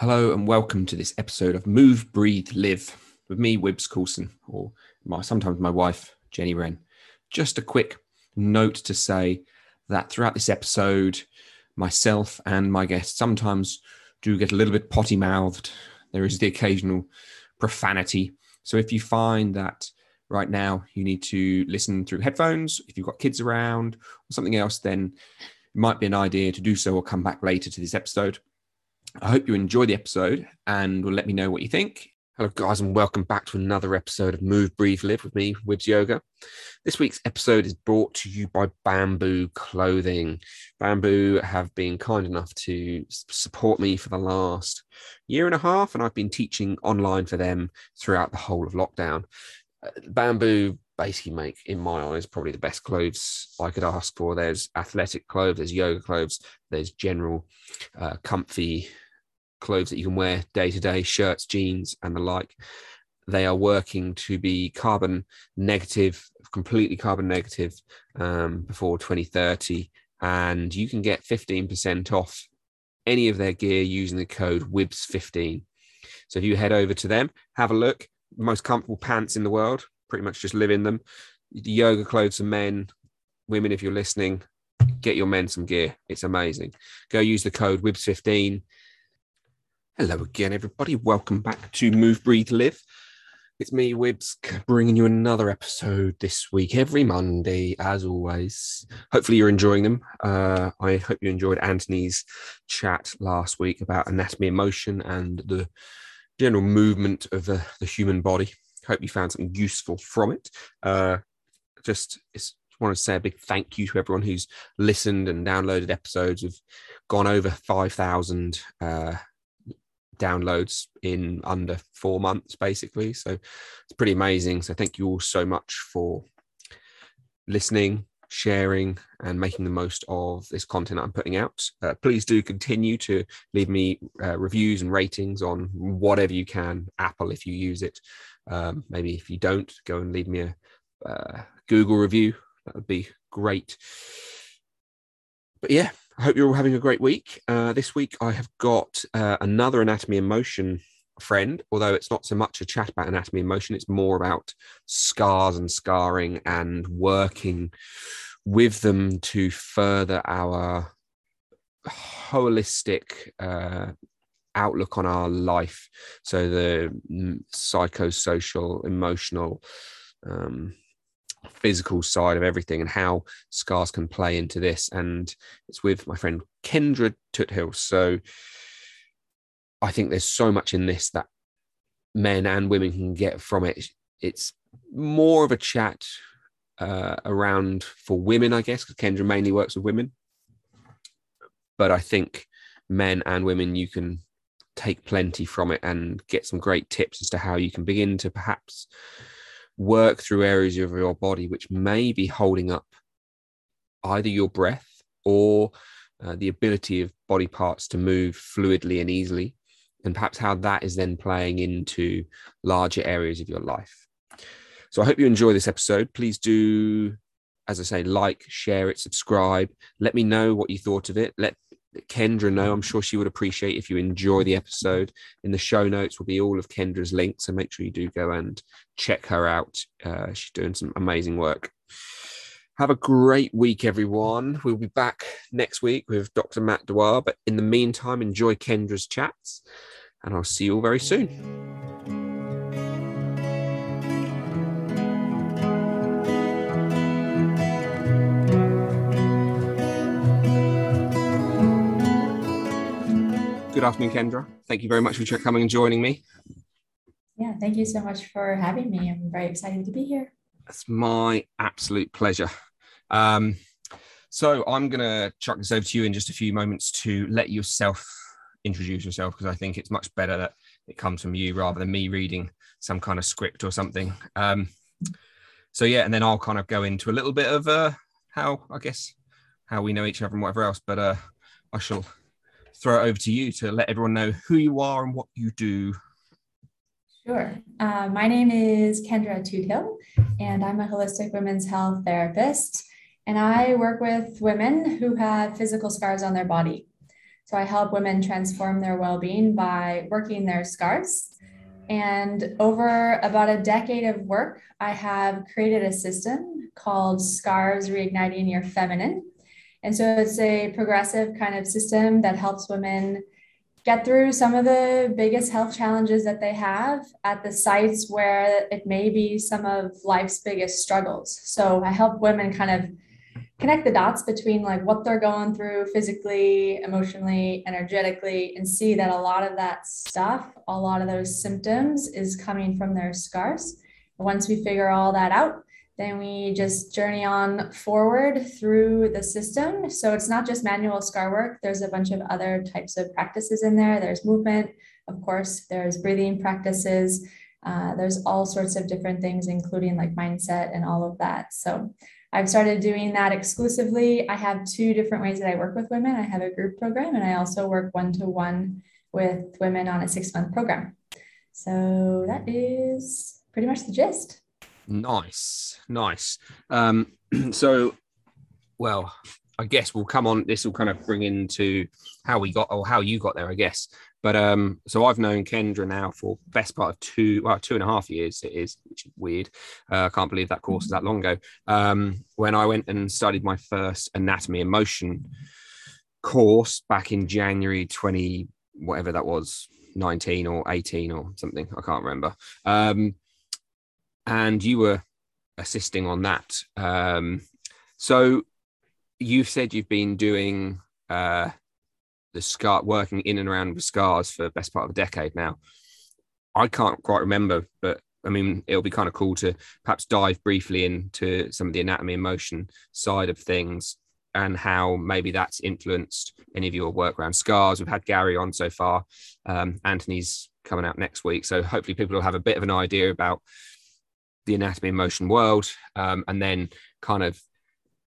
Hello and welcome to this episode of Move, Breathe, Live with me, Wibbs Coulson, or my, sometimes my wife, Jenny Wren. Just a quick note to say that throughout this episode, myself and my guests sometimes do get a little bit potty mouthed. There is the occasional profanity. So if you find that right now you need to listen through headphones, if you've got kids around or something else, then it might be an idea to do so or come back later to this episode. I hope you enjoy the episode and will let me know what you think. Hello, guys, and welcome back to another episode of Move, Breathe, Live with me, Wibbs Yoga. This week's episode is brought to you by Bamboo Clothing. Bamboo have been kind enough to support me for the last year and a half, and I've been teaching online for them throughout the whole of lockdown. Uh, Bamboo basically make, in my eyes, probably the best clothes I could ask for. There's athletic clothes, there's yoga clothes, there's general uh, comfy clothes that you can wear day to day, shirts, jeans, and the like. They are working to be carbon negative, completely carbon negative um, before 2030. And you can get 15% off any of their gear using the code WIBS15. So if you head over to them, have a look. Most comfortable pants in the world, pretty much just live in them. The yoga clothes for men, women, if you're listening, get your men some gear. It's amazing. Go use the code WIBS15 Hello again, everybody. Welcome back to Move, Breathe, Live. It's me, Wibbs, bringing you another episode this week, every Monday, as always. Hopefully, you're enjoying them. Uh, I hope you enjoyed Anthony's chat last week about anatomy and motion and the general movement of the, the human body. Hope you found something useful from it. Uh, just want to say a big thank you to everyone who's listened and downloaded episodes. We've gone over 5,000 uh, downloads in under four months, basically. So it's pretty amazing. So thank you all so much for listening, sharing, and making the most of this content I'm putting out. Uh, please do continue to leave me uh, reviews and ratings on whatever you can. Apple, if you use it. Um, maybe if you don't, go and leave me a uh, Google review. That would be great. But yeah, I hope you're all having a great week. Uh, this week, I have got uh, another anatomy and motion friend, although it's not so much a chat about anatomy and motion, it's more about scars and scarring and working with them to further our holistic uh, outlook on our life. So the mm, psychosocial, emotional, um, physical side of everything and how scars can play into this. And it's with my friend Kendra Tuthill. So I think there's so much in this that men and women can get from it. It's more of a chat uh, around for women, I guess, because Kendra mainly works with women. But I think men and women, you can take plenty from it and get some great tips as to how you can begin to perhaps work through areas of your body which may be holding up either your breath or uh, the ability of body parts to move fluidly and easily, and perhaps how that is then playing into larger areas of your life. So I hope you enjoy this episode. Please do, as I say, like, share it, subscribe. Let me know what you thought of it. Let Kendra know. I'm sure she would appreciate if you enjoy the episode. In the show notes will be all of Kendra's links, so make sure you do go and check her out. Uh, she's doing some amazing work. Have a great week, everyone. We'll be back next week with Dr. Matt Dwyer, but in the meantime, enjoy Kendra's chats, and I'll see you all very soon. Good afternoon, Kendra. Thank you very much for coming and joining me. Yeah, thank you so much for having me. I'm very excited to be here. It's my absolute pleasure. Um, so I'm going to chuck this over to you in just a few moments to let yourself introduce yourself because I think it's much better that it comes from you rather than me reading some kind of script or something. Um, so yeah, and then I'll kind of go into a little bit of uh, how I guess how we know each other and whatever else. But uh, I shall throw it over to you to let everyone know who you are and what you do. Sure. Uh, my name is Kendra Tuthill, and I'm a holistic women's health therapist. And I work with women who have physical scars on their body. So I help women transform their well being by working their scars. And over about a decade of work, I have created a system called Scars Reigniting Your Feminine. And so it's a progressive kind of system that helps women get through some of the biggest health challenges that they have at the sites where it may be some of life's biggest struggles. So I help women kind of connect the dots between like what they're going through physically, emotionally, energetically, and see that a lot of that stuff, a lot of those symptoms is coming from their scars. Once we figure all that out, then we just journey on forward through the system. So it's not just manual scar work, there's a bunch of other types of practices in there. There's movement, of course, there's breathing practices. Uh, there's all sorts of different things, including like mindset and all of that. So I've started doing that exclusively. I have two different ways that I work with women. I have a group program, and I also work one to one with women on a six month program. So that is pretty much the gist. Nice, nice. Um, so, well, I guess we'll come on. This will kind of bring into how we got or how you got there, I guess. But um, so I've known Kendra now for best part of two, well, two and a half years. It is, which is weird. Uh, I can't believe that course is that long ago. Um, when I went and studied my first anatomy and motion course back in January twenty, whatever that was, nineteen or eighteen or something. I can't remember. Um, and you were assisting on that. Um, so you've said you've been doing uh, the scar working in and around with scars for the best part of a decade now. I can't quite remember, but I mean, it'll be kind of cool to perhaps dive briefly into some of the anatomy and motion side of things and how maybe that's influenced any of your work around scars. We've had Gary on so far. Um, Anthony's coming out next week. So hopefully people will have a bit of an idea about the anatomy and motion world um, and then kind of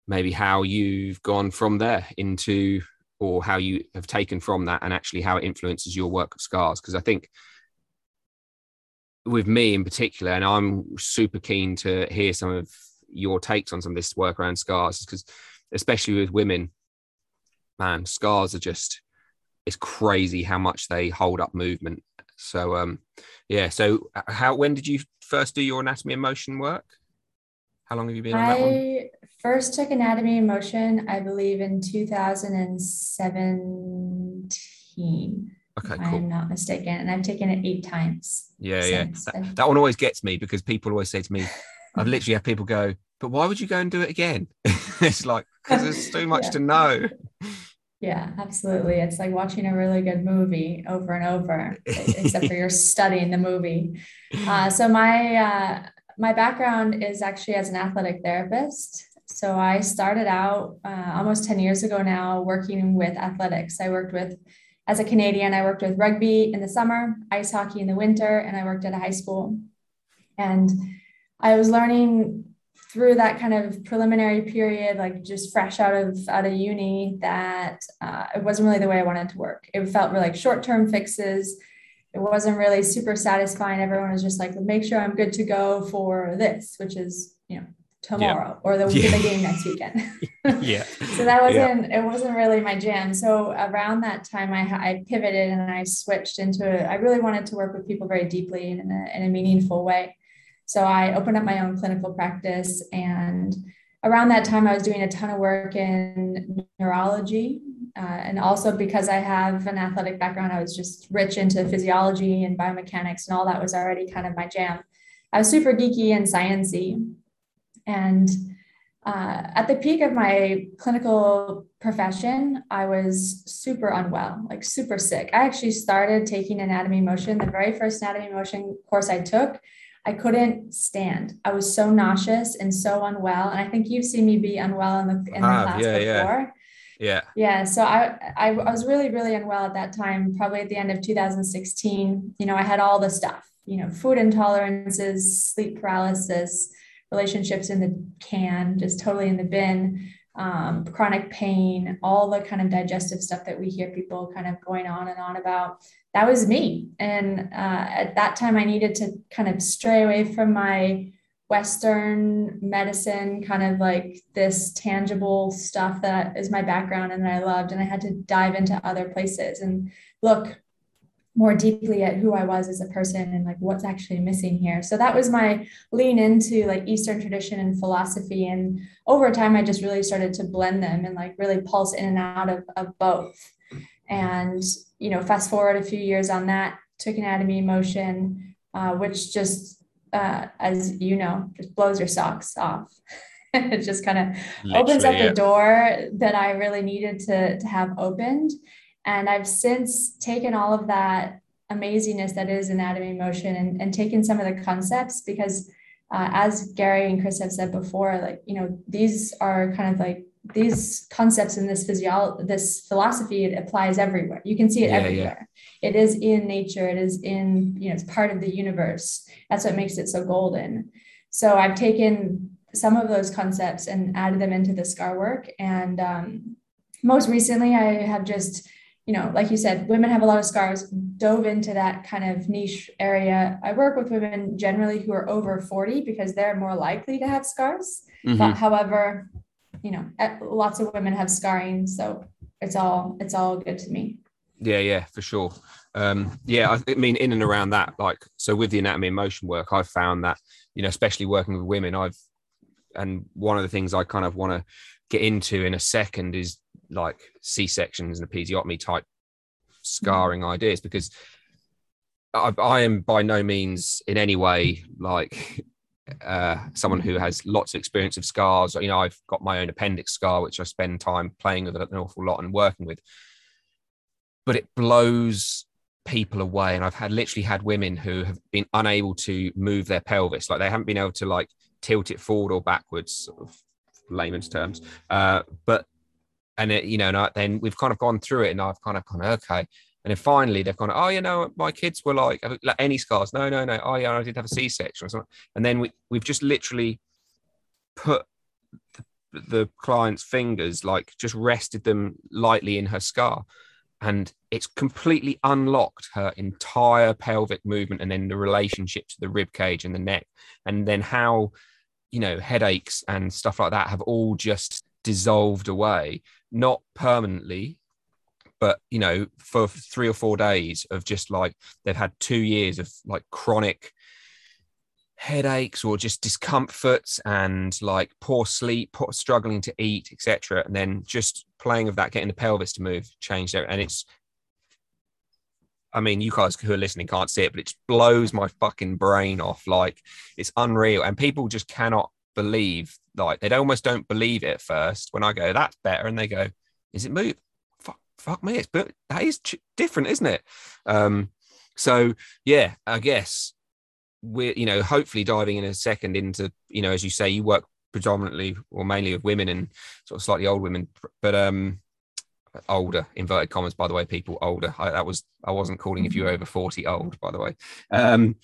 maybe how you've gone from there into or how you have taken from that and actually how it influences your work of scars. Because i think with me in particular and i'm super keen to hear some of your takes on some of this work around scars because especially with women man scars are just it's crazy how much they hold up movement so um yeah so uh, how when did you first do your anatomy and motion work how long have you been on that one? first took anatomy and motion, I believe, in 2017. Okay, cool. I'm not mistaken. And I've taken it eight times. Yeah, yeah. That, that, one always gets me because people always say to me, I've literally had people go, but why would you go and do it again? it's like, because there's too much yeah. to know. Yeah, absolutely. It's like watching a really good movie over and over, except for you're studying the movie. Uh, so my uh, my background is actually as an athletic therapist. So I started out uh, almost 10 years ago now working with athletics. I worked with, as a Canadian, I worked with rugby in the summer, ice hockey in the winter, and I worked at a high school. And I was learning through that kind of preliminary period, like just fresh out of out of uni, that uh, it wasn't really the way I wanted to work. It felt really like short term fixes. It wasn't really super satisfying. Everyone was just like, make sure I'm good to go for this, which is you know tomorrow yeah. or the, yeah. the game next weekend. yeah. So that wasn't yeah. it wasn't really my jam. So around that time, I I pivoted and I switched into it. I really wanted to work with people very deeply in a, in a meaningful way. So I opened up my own clinical practice and around that time I was doing a ton of work in neurology. Uh, and also because I have an athletic background, I was just rich into physiology and biomechanics and all that was already kind of my jam. I was super geeky and sciencey. And uh, at the peak of my clinical profession, I was super unwell, like super sick. I actually started taking anatomy motion. The very first anatomy motion course I took, I couldn't stand. I was so nauseous and so unwell. And I think you've seen me be unwell in the, in the ah, class yeah, before. Yeah. Yeah. Yeah. So I, I was really, really unwell at that time, probably at the end of 2016. You know, I had all the stuff, you know, food intolerances, sleep paralysis, relationships in the can, just totally in the bin, um, chronic pain, all the kind of digestive stuff that we hear people kind of going on and on about. That was me. And uh, at that time, I needed to kind of stray away from my Western medicine, kind of like this tangible stuff that is my background and that I loved. And I had to dive into other places and look more deeply at who I was as a person and like what's actually missing here. So that was my lean into like Eastern tradition and philosophy. And over time, I just really started to blend them and like really pulse in and out of, of both. And, you know, fast forward a few years on that, took anatomy motion, uh, which just, uh, as you know, just blows your socks off. it just kind of opens up yeah. the door that I really needed to, to have opened and I've since taken all of that amazingness that is anatomy motion and, and taken some of the concepts because uh, as Gary and Chris have said before, like, you know, these are kind of like these concepts in this physiology, this philosophy, it applies everywhere. You can see it yeah, everywhere. Yeah. It is in nature. It is in, you know, it's part of the universe. That's what makes it so golden. So I've taken some of those concepts and added them into the scar work. And um, most recently, I have just you know, like you said, women have a lot of scars, dove into that kind of niche area. I work with women generally who are over 40 because they're more likely to have scars. Mm-hmm. But however, you know, lots of women have scarring. So it's all, it's all good to me. Yeah, yeah, for sure. Um, yeah, I mean, in and around that, like, so with the anatomy and motion work, I've found that, you know, especially working with women, I've, and one of the things I kind of want to get into in a second is like C sections and episiotomy type scarring mm. ideas because I, I, am by no means in any way like uh, someone who has lots of experience of scars. You know, I've got my own appendix scar, which I spend time playing with an awful lot and working with. But it blows people away, and I've had literally had women who have been unable to move their pelvis, like they haven't been able to like tilt it forward or backwards, sort of layman's terms. Uh, but and it, you know, and I, then we've kind of gone through it, and I've kind of gone okay. And then finally, they've gone, oh, you know, my kids were like, uh, like any scars? No, no, no. Oh, yeah, I did have a C-section or something. And then we we've just literally put the, the client's fingers, like just rested them lightly in her scar, and it's completely unlocked her entire pelvic movement, and then the relationship to the rib cage and the neck, and then how you know headaches and stuff like that have all just dissolved away not permanently but you know for three or four days of just like they've had two years of like chronic headaches or just discomforts and like poor sleep poor, struggling to eat etc and then just playing of that getting the pelvis to move changed it and it's I mean, you guys who are listening can't see it, but it blows my fucking brain off. Like it's unreal. And people just cannot believe, like they almost don't believe it at first when I go, that's better. And they go, is it move? Fuck, me. It's, but that is ch- different, isn't it? Um, so yeah, I guess we're, you know, hopefully diving in a second into, you know, as you say, you work predominantly or mainly with women and sort of slightly old women, but um, older inverted commas by the way people older I, that was i wasn't calling if you were over 40 old by the way um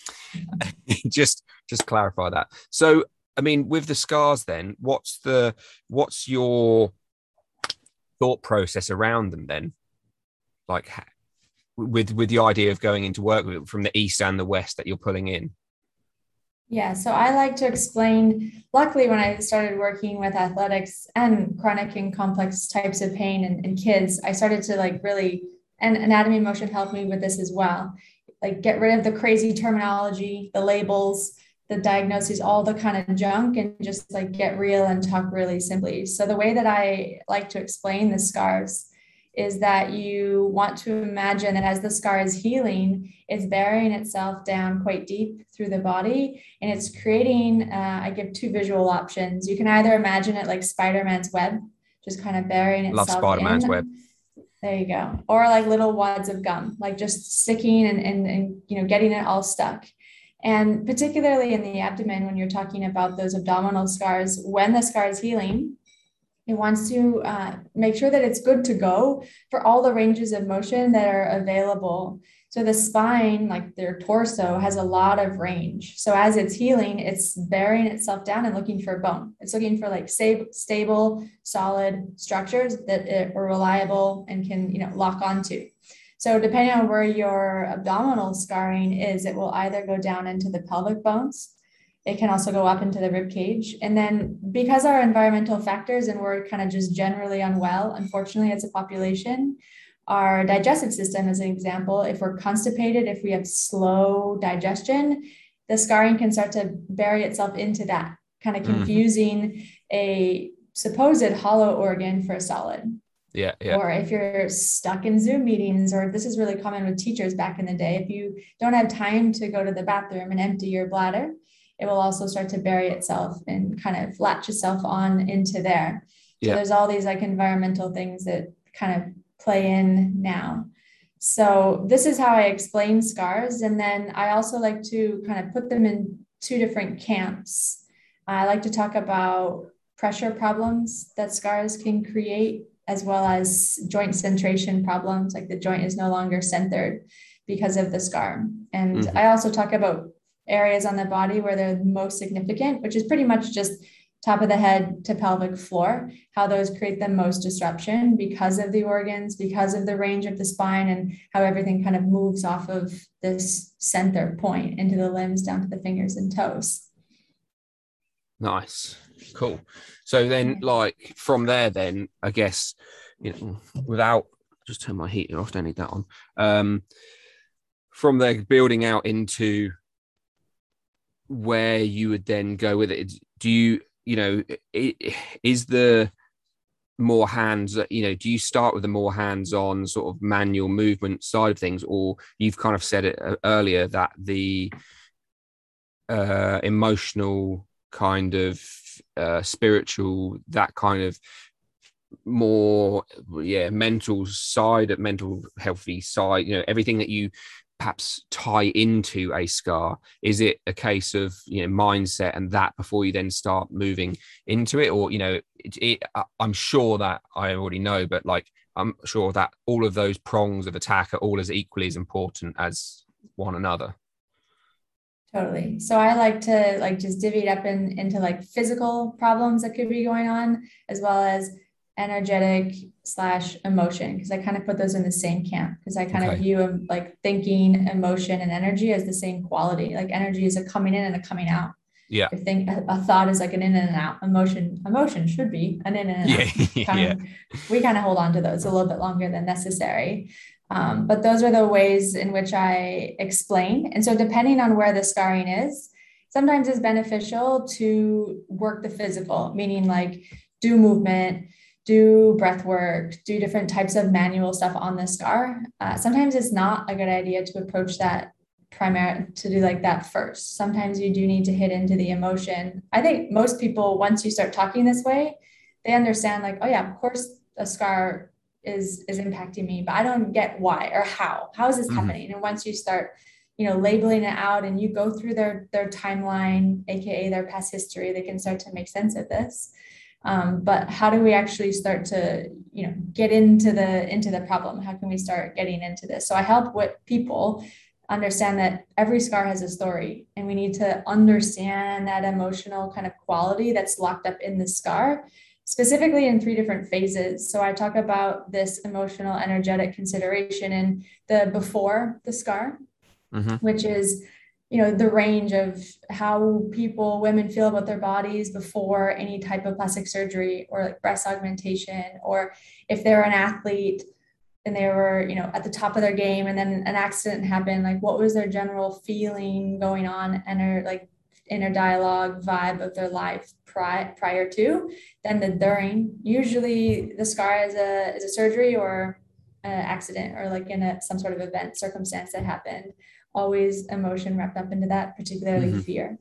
just just clarify that so i mean with the scars then what's the what's your thought process around them then like with with the idea of going into work from the east and the west that you're pulling in yeah, so I like to explain. Luckily, when I started working with athletics and chronic and complex types of pain and, in kids, I started to like really, and anatomy motion helped me with this as well. Like get rid of the crazy terminology, the labels, the diagnoses, all the kind of junk, and just like get real and talk really simply. So the way that I like to explain the scars is that you want to imagine that as the scar is healing, it's burying itself down quite deep through the body and it's creating. Uh, I give two visual options. You can either imagine it like Spider Man's web, just kind of burying itself. Love Spider Man's web. There you go. Or like little wads of gum, like just sticking and, and, and you know getting it all stuck. And particularly in the abdomen, when you're talking about those abdominal scars, when the scar is healing, it wants to uh, make sure that it's good to go for all the ranges of motion that are available. So the spine, like their torso, has a lot of range. So as it's healing, it's burying itself down and looking for bone. It's looking for like stable, solid structures that are reliable and can you know lock onto. So depending on where your abdominal scarring is, it will either go down into the pelvic bones It can also go up into the rib cage. And then because our environmental factors and we're kind of just generally unwell, unfortunately, as a population, our digestive system, as an example, if we're constipated, if we have slow digestion, the scarring can start to bury itself into that, kind of mm-hmm. confusing mm-hmm. a supposed hollow organ for a solid. Yeah, yeah. Or if you're stuck in Zoom meetings, or this is really common with teachers back in the day, if you don't have time to go to the bathroom and empty your bladder, it will also start to bury itself and kind of latch itself on into there. So yeah. there's all these like environmental things that kind of play in now. So this is how I explain scars. And then I also like to kind of put them in two different camps. I like to talk about pressure problems that scars can create, as well as joint centration problems, like the joint is no longer centered because of the scar. And mm-hmm. I also talk about areas on the body where they're most significant, which is pretty much just top of the head to pelvic floor, how those create the most disruption because of the organs, because of the range of the spine, and how everything kind of moves off of this center point into the limbs down to the fingers and toes. Nice. Cool. So then, like from there, then I guess, you know, without just turn my heater off, don't need that on. Um, from there, building out into where you would then go with it. Do you you know, is the more hands, you know, do you start with the more hands on sort of manual movement side of things, or you've kind of said it uh, earlier that the uh, emotional kind of uh, spiritual, that kind of more yeah mental side mental healthy side you know everything that you perhaps tie into a scar? Is it a case of you know mindset and that before you then start moving into it, or you know, it, it, I'm sure that I already know, but like I'm sure that all of those prongs of attack are all as equally as important as one another. Totally. So I like to like just divvy it up in, into like physical problems that could be going on, as well as energetic slash emotion because I kind of put those in the same camp because I kind okay. of view um, like thinking, emotion, and energy as the same quality. Like energy is a coming in and a coming out. Yeah. I think a, thought is like an in and an out. Emotion, emotion should be an in and an yeah. out. Kind yeah. Of, we kind of hold on to those a little bit longer than necessary. Um, but those are the ways in which I explain. And so depending on where the scarring is, sometimes it's beneficial to work the physical, meaning like do movement, do breath work, do different types of manual stuff on the scar. Uh, sometimes it's not a good idea to approach that primary to do like that first. Sometimes you do need to hit into the emotion. I think most people, once you start talking this way, they understand like, oh yeah, of course a scar is is impacting me, but I don't get why or how. How is this mm-hmm. happening? And once you start, you know, labeling it out and you go through their their timeline, aka their past history, they can start to make sense of this. Um, but how do we actually start to you know get into the into the problem how can we start getting into this so i help with people understand that every scar has a story and we need to understand that emotional kind of quality that's locked up in the scar specifically in three different phases so i talk about this emotional energetic consideration in the before the scar mm-hmm. which is you know the range of how people women feel about their bodies before any type of plastic surgery or like breast augmentation or if they're an athlete and they were you know at the top of their game and then an accident happened like what was their general feeling going on and their like inner dialogue vibe of their life prior prior to then the during usually the scar is a is a surgery or an accident or like in a some sort of event circumstance that happened always emotion wrapped up into that, particularly mm-hmm. fear.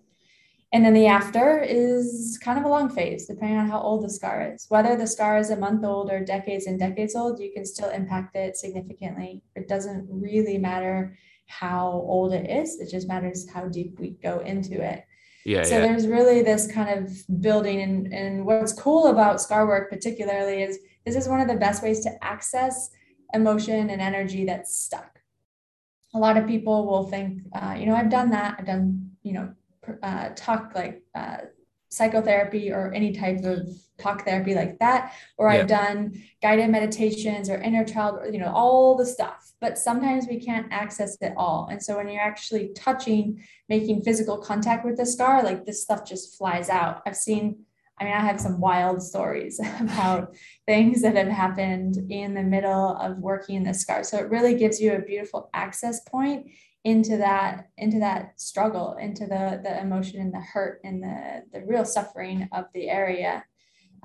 And then the after is kind of a long phase, depending on how old the scar is. Whether the scar is a month old or decades and decades old, you can still impact it significantly. It doesn't really matter how old it is, it just matters how deep we go into it. Yeah, so yeah. there's really this kind of building and, and what's cool about scar work particularly is this is one of the best ways to access emotion and energy that's stuck a lot of people will think, uh, you know, I've done that. I've done, you know, uh, talk like uh, psychotherapy or any type of talk therapy like that or yeah. i've done guided meditations or inner child you know all the stuff but sometimes we can't access it all and so when you're actually touching making physical contact with the scar like this stuff just flies out i've seen I mean, I have some wild stories about things that have happened in the middle of working in the scar. So it really gives you a beautiful access point into that into that struggle into the the emotion and the hurt and the the real suffering of the area.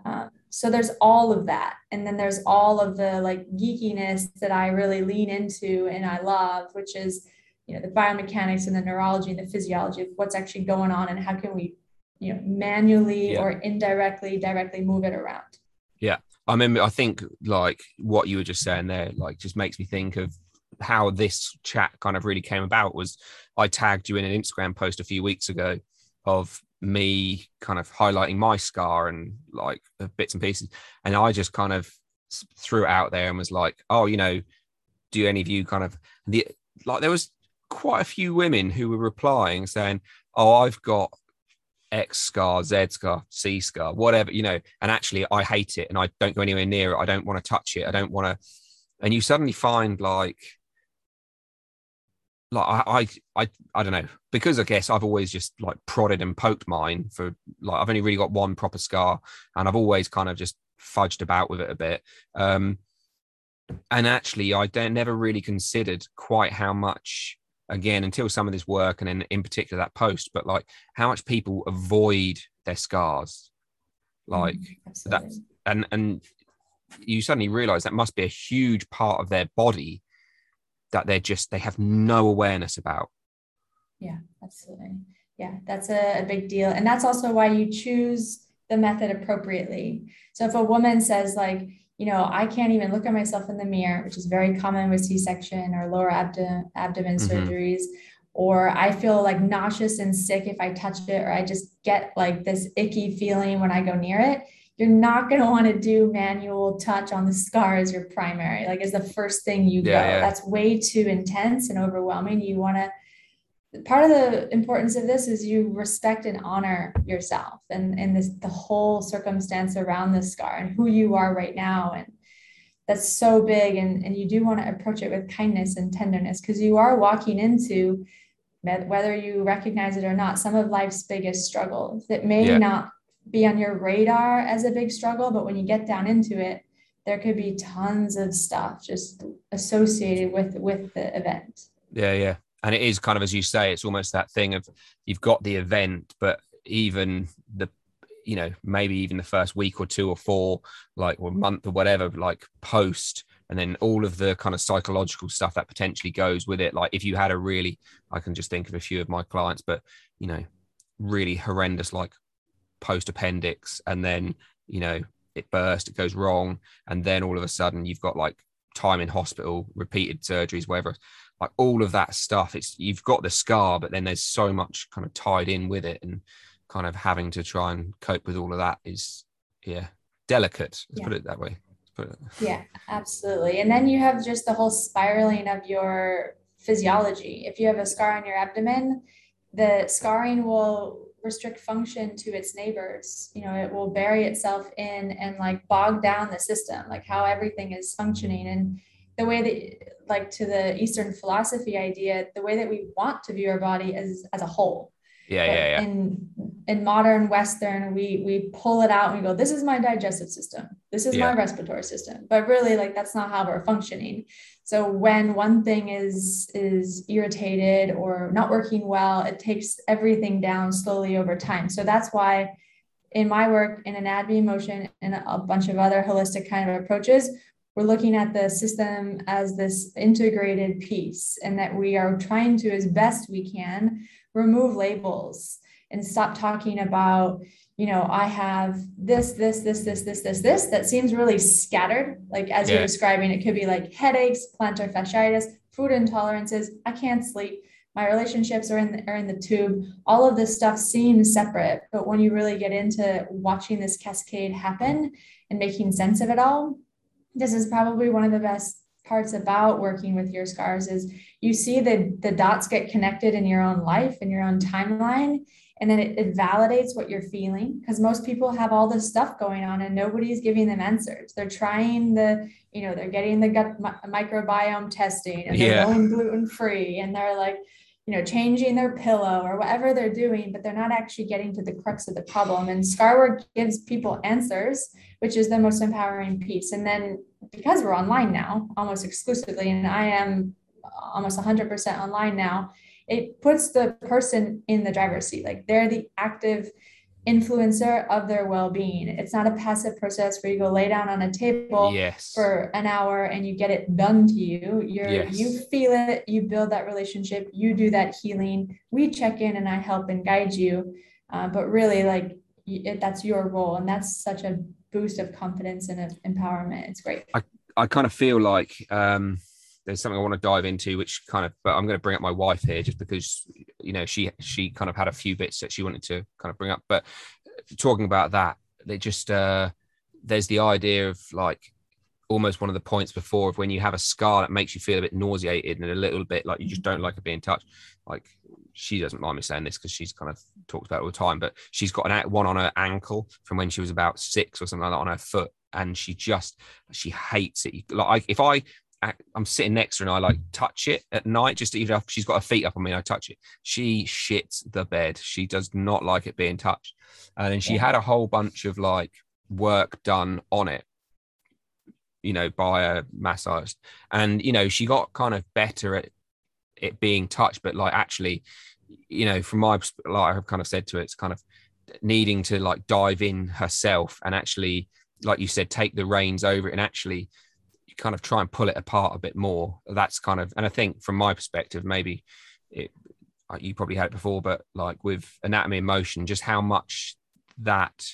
Um, so there's all of that. And then there's all of the like geekiness that i really lean into and i love which is you know the biomechanics and the neurology and the physiology of what's actually going on and how can we you know manually yeah. or indirectly directly move it around. Yeah. I remember i think like what you were just saying there like just makes me think of how this chat kind of really came about was I tagged you in an Instagram post a few weeks ago of me kind of highlighting my scar and like bits and pieces. And I just kind of threw it out there and was like, oh, you know, do any of you kind of the like there was quite a few women who were replying saying, oh, I've got X scar, Z scar, C scar, whatever, you know, and actually I hate it and I don't go anywhere near it. I don't want to touch it. I don't want to. And you suddenly find like like I, I I I don't know. Because I guess I've always just like prodded and poked mine for like I've only really got one proper scar and I've always kind of just fudged about with it a bit. Um, and actually, I never really considered quite how much again until some of this work and in, in particular that post, but like how much people avoid their scars, like mm, that, and and you suddenly realize that must be a huge part of their body that they're just they have no awareness about. Yeah absolutely. Yeah that's a, a big deal. And that's also why you choose the method appropriately. So if a woman says like you know i can't even look at myself in the mirror which is very common with c-section or lower abdomen abdomen mm-hmm. surgeries or i feel like nauseous and sick if i touch it or i just get like this icky feeling when i go near it you're not going to want to do manual touch on the scar as your primary like is the first thing you yeah, go yeah. that's way too intense and overwhelming you want to part of the importance of this is you respect and honor yourself and and this the whole circumstance around the scar and who you are right now and that's so big and and you do want to approach it with kindness and tenderness because you are walking into whether you recognize it or not some of life's biggest struggles that may yeah. not be on your radar as a big struggle, but when you get down into it, there could be tons of stuff just associated with with the event. Yeah, yeah. And it is kind of as you say, it's almost that thing of you've got the event, but even the you know, maybe even the first week or two or four, like or month or whatever, like post, and then all of the kind of psychological stuff that potentially goes with it. Like if you had a really, I can just think of a few of my clients, but you know, really horrendous like post appendix and then you know it burst it goes wrong and then all of a sudden you've got like time in hospital repeated surgeries whatever like all of that stuff it's you've got the scar but then there's so much kind of tied in with it and kind of having to try and cope with all of that is yeah delicate. Let's yeah. put it that way. It. yeah absolutely. And then you have just the whole spiraling of your physiology. If you have a scar on your abdomen the scarring will restrict function to its neighbors you know it will bury itself in and like bog down the system like how everything is functioning. And the way that like to the eastern philosophy idea the way that we want to view our body as as a whole yeah but yeah yeah in in modern western we we pull it out and we go this is my digestive system this is yeah. my respiratory system but really like that's not how we're functioning so when one thing is is irritated or not working well, it takes everything down slowly over time. So that's why in my work in anatomy motion and a bunch of other holistic kind of approaches, we're looking at the system as this integrated piece and that we are trying to as best we can remove labels and stop talking about you know, I have this, this, this, this, this, this, this that seems really scattered. Like as yeah. you're describing, it could be like headaches, plantar fasciitis, food intolerances. I can't sleep. My relationships are in the, are in the tube. All of this stuff seems separate, but when you really get into watching this cascade happen and making sense of it all, this is probably one of the best parts about working with your scars is you see the the dots get connected in your own life in your own timeline and then it, it validates what you're feeling because most people have all this stuff going on and nobody's giving them answers. They're trying the you know they're getting the gut mi- microbiome testing and they're Yeah. going gluten free and they're like you know changing their pillow or whatever they're doing but they're not actually getting to the crux of the problem. And scar work gives people answers which is the most empowering piece. And then because we're online now almost exclusively and i am almost 100% online now it puts the person in the driver's seat. Like they're the active influencer of their well-being. It's not a passive process where you go lay down on a table yes. for an hour and you get it done to you. You're Yes. you feel it you build that relationship you do that healing. We check in and i help and guide you. Uh, but really like it, that's your role and that's such a boost of confidence and of empowerment it's great I I kind of feel like um, there's something I want to dive into, which kind of, but I'm going to bring up my wife here just because, you know, she she kind of had a few bits that she wanted to kind of bring up. But talking about that, they just uh, there's the idea of like almost one of the points before of when you have a scar that makes you feel a bit nauseated and a little bit like you just don't like it being touched. Like she doesn't mind me saying this because she's kind of talked about it all the time, but she's got an one on her ankle from when she was about six or something like that on her foot, and she just she hates it. Like if I act- I'm sitting next to her and I like touch it at night, just even if she's got her feet up on me, and I touch it. She shits the bed. She does not like it being touched, and then she Yeah. had a whole bunch of like work done on it you know, by a massaged. And, you know, she got kind of better at it being touched, but like actually, you know, from my like I've kind of said to it, it's kind of needing to like dive in herself and actually, like you said, take the reins over and actually kind of try and pull it apart a bit more. That's kind of, and I think from my perspective, maybe it, you probably had it before, but like with anatomy and motion, just how much that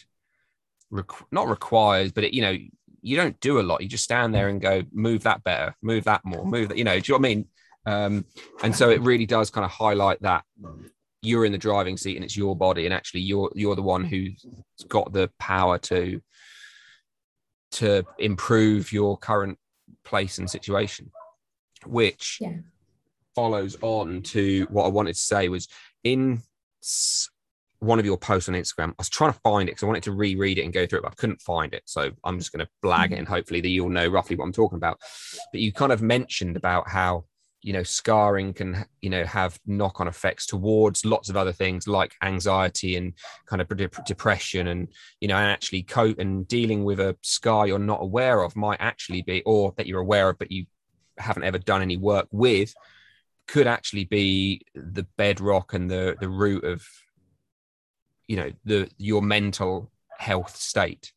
requ- not requires, but it, you know, you don't do a lot. You just stand there and go, move that better, move that more, move that, you know, do you know what I mean? Um, and so it really does kind of highlight that you're in the driving seat and it's your body, and actually you're you're the one who's got the power to to improve your current place and situation, which Yeah. follows on to what I wanted to say was in one of your posts on Instagram. I was trying to find it because I wanted to reread it and go through it, but I couldn't find it. So I'm just going to blag it and hopefully that you'll know roughly what I'm talking about. But you kind of mentioned about how you know scarring can you know have knock-on effects towards lots of other things like anxiety and kind of depression and you know and actually cope and dealing with a scar you're not aware of might actually be or that you're aware of but you haven't ever done any work with could actually be the bedrock and the the root of you know the your mental health state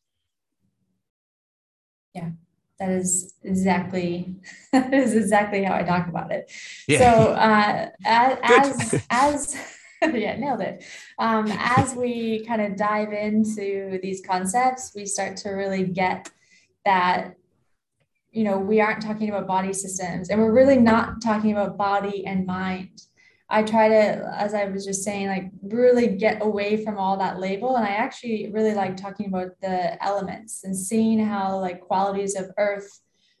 that is exactly that is exactly how I talk about it. Yeah. So uh, as as, as yeah, nailed it. Um, as we kind of dive into these concepts, we start to really get that you know we aren't talking about body systems, and we're really not talking about body and mind. I try to, as I was just saying, like really get away from all that label. And I actually really like talking about the elements and seeing how like qualities of earth,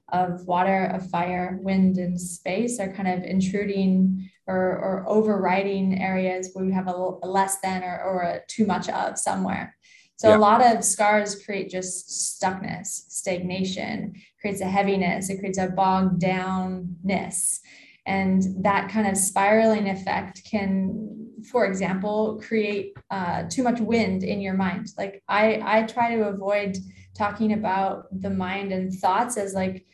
of water, of fire, wind, and space are kind of intruding or, or overriding areas where we have a less than or, or a too much of somewhere. So Yeah. a lot of scars create just stuckness, stagnation, creates a heaviness, it creates a bogged downness. And that kind of spiraling effect can, for example, create uh, too much wind in your mind. Like I, I try to avoid talking about the mind and thoughts as like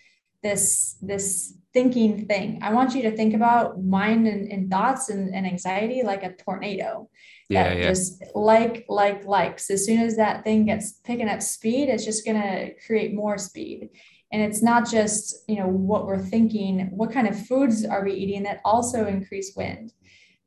this, this thinking thing. I want you to think about mind and, and thoughts and, and anxiety like a tornado yeah yeah just like like likes as soon as that thing gets picking up speed it's just going to create more speed and it's not just you know what we're thinking what kind of foods are we eating that also increase wind?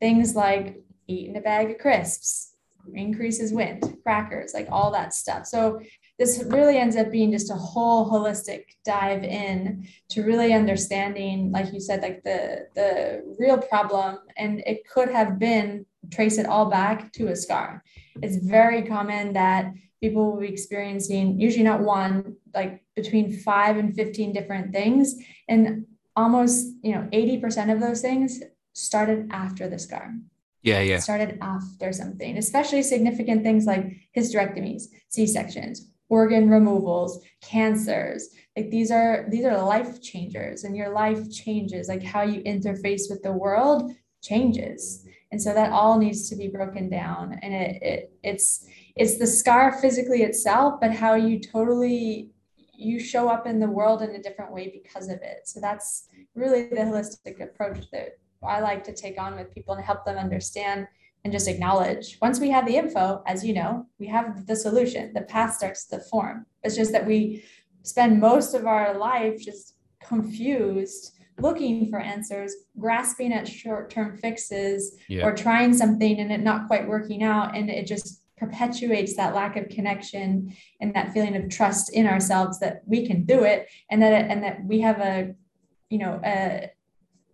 Things like eating a bag of crisps increases wind crackers like all that stuff. So this really ends up being just a whole holistic dive in to really understanding like you said like the the real problem. And it could have been trace it all back to a scar. It's very common that people will be experiencing usually not one, like between five and 15 different things. And almost, you know, 80% of those things started after the scar. Yeah, yeah. Started after something, especially significant things like hysterectomies, C-sections, organ removals, cancers. Like these are these are life changers and your life changes like how you interface with the world changes. And so that all needs to be broken down and it, it it's it's the scar physically itself but how you totally you show up in the world in a different way because of it. So that's really the holistic approach that I like to take on with people and help them understand and just acknowledge. Once we have the info, as you know, we have the solution. The path starts to form. It's just that we spend most of our life just confused, looking for answers, grasping at short-term fixes, yeah. or trying something and it not quite working out, and it just perpetuates that lack of connection and that feeling of trust in ourselves that we can do it and that and that we have a you know a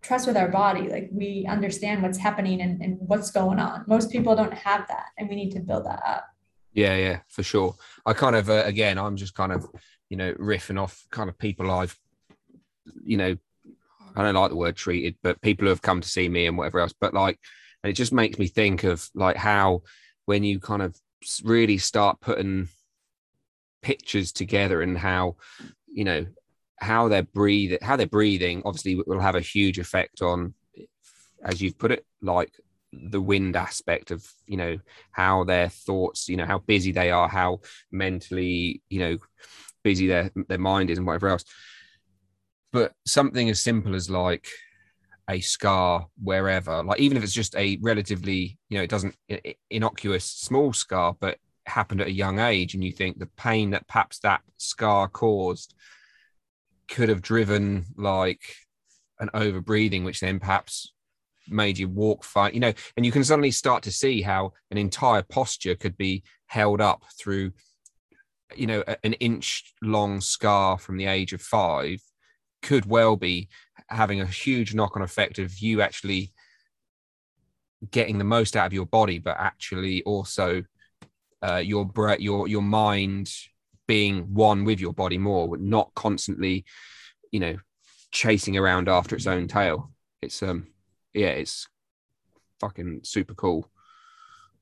trust with our body. Like we understand what's happening and, and what's going on. Most people don't have that and we need to build that up. Yeah yeah for sure. I kind of uh, again i'm just kind of you know riffing off kind of people i've you know i don't like the word treated but people who have come to see me and whatever else. But like and it just makes me think of like how when you kind of really start putting pictures together and how you know how they're breathing how they're breathing obviously will have a huge effect on as you've put it like the wind aspect of you know how their thoughts you know how busy they are how mentally you know busy their their mind is and whatever else. But something as simple as like a scar wherever like even if it's just a relatively you know it doesn't innocuous small scar but happened at a young age and you think the pain that perhaps that scar caused could have driven like an overbreathing which then perhaps made you walk fine you know and you can suddenly start to see how an entire posture could be held up through you know an inch long scar from the age of five could well be having a huge knock on effect of you actually getting the most out of your body, but actually also uh, your breath, your your mind being one with your body more, not constantly, you know, chasing around after its own tail. It's um, yeah, it's fucking super cool.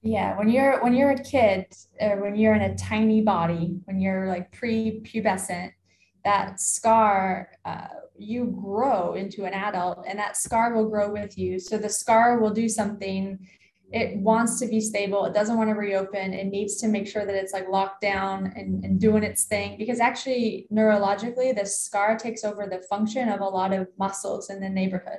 Yeah, when you're when you're a kid, when you're in a tiny body, when you're like pre-pubescent, that scar uh, you grow into an adult and that scar will grow with you. So the scar will do something. It wants to be stable. It doesn't want to reopen. It needs to make sure that it's like locked down and, and doing its thing because actually, neurologically, the scar takes over the function of a lot of muscles in the neighborhood.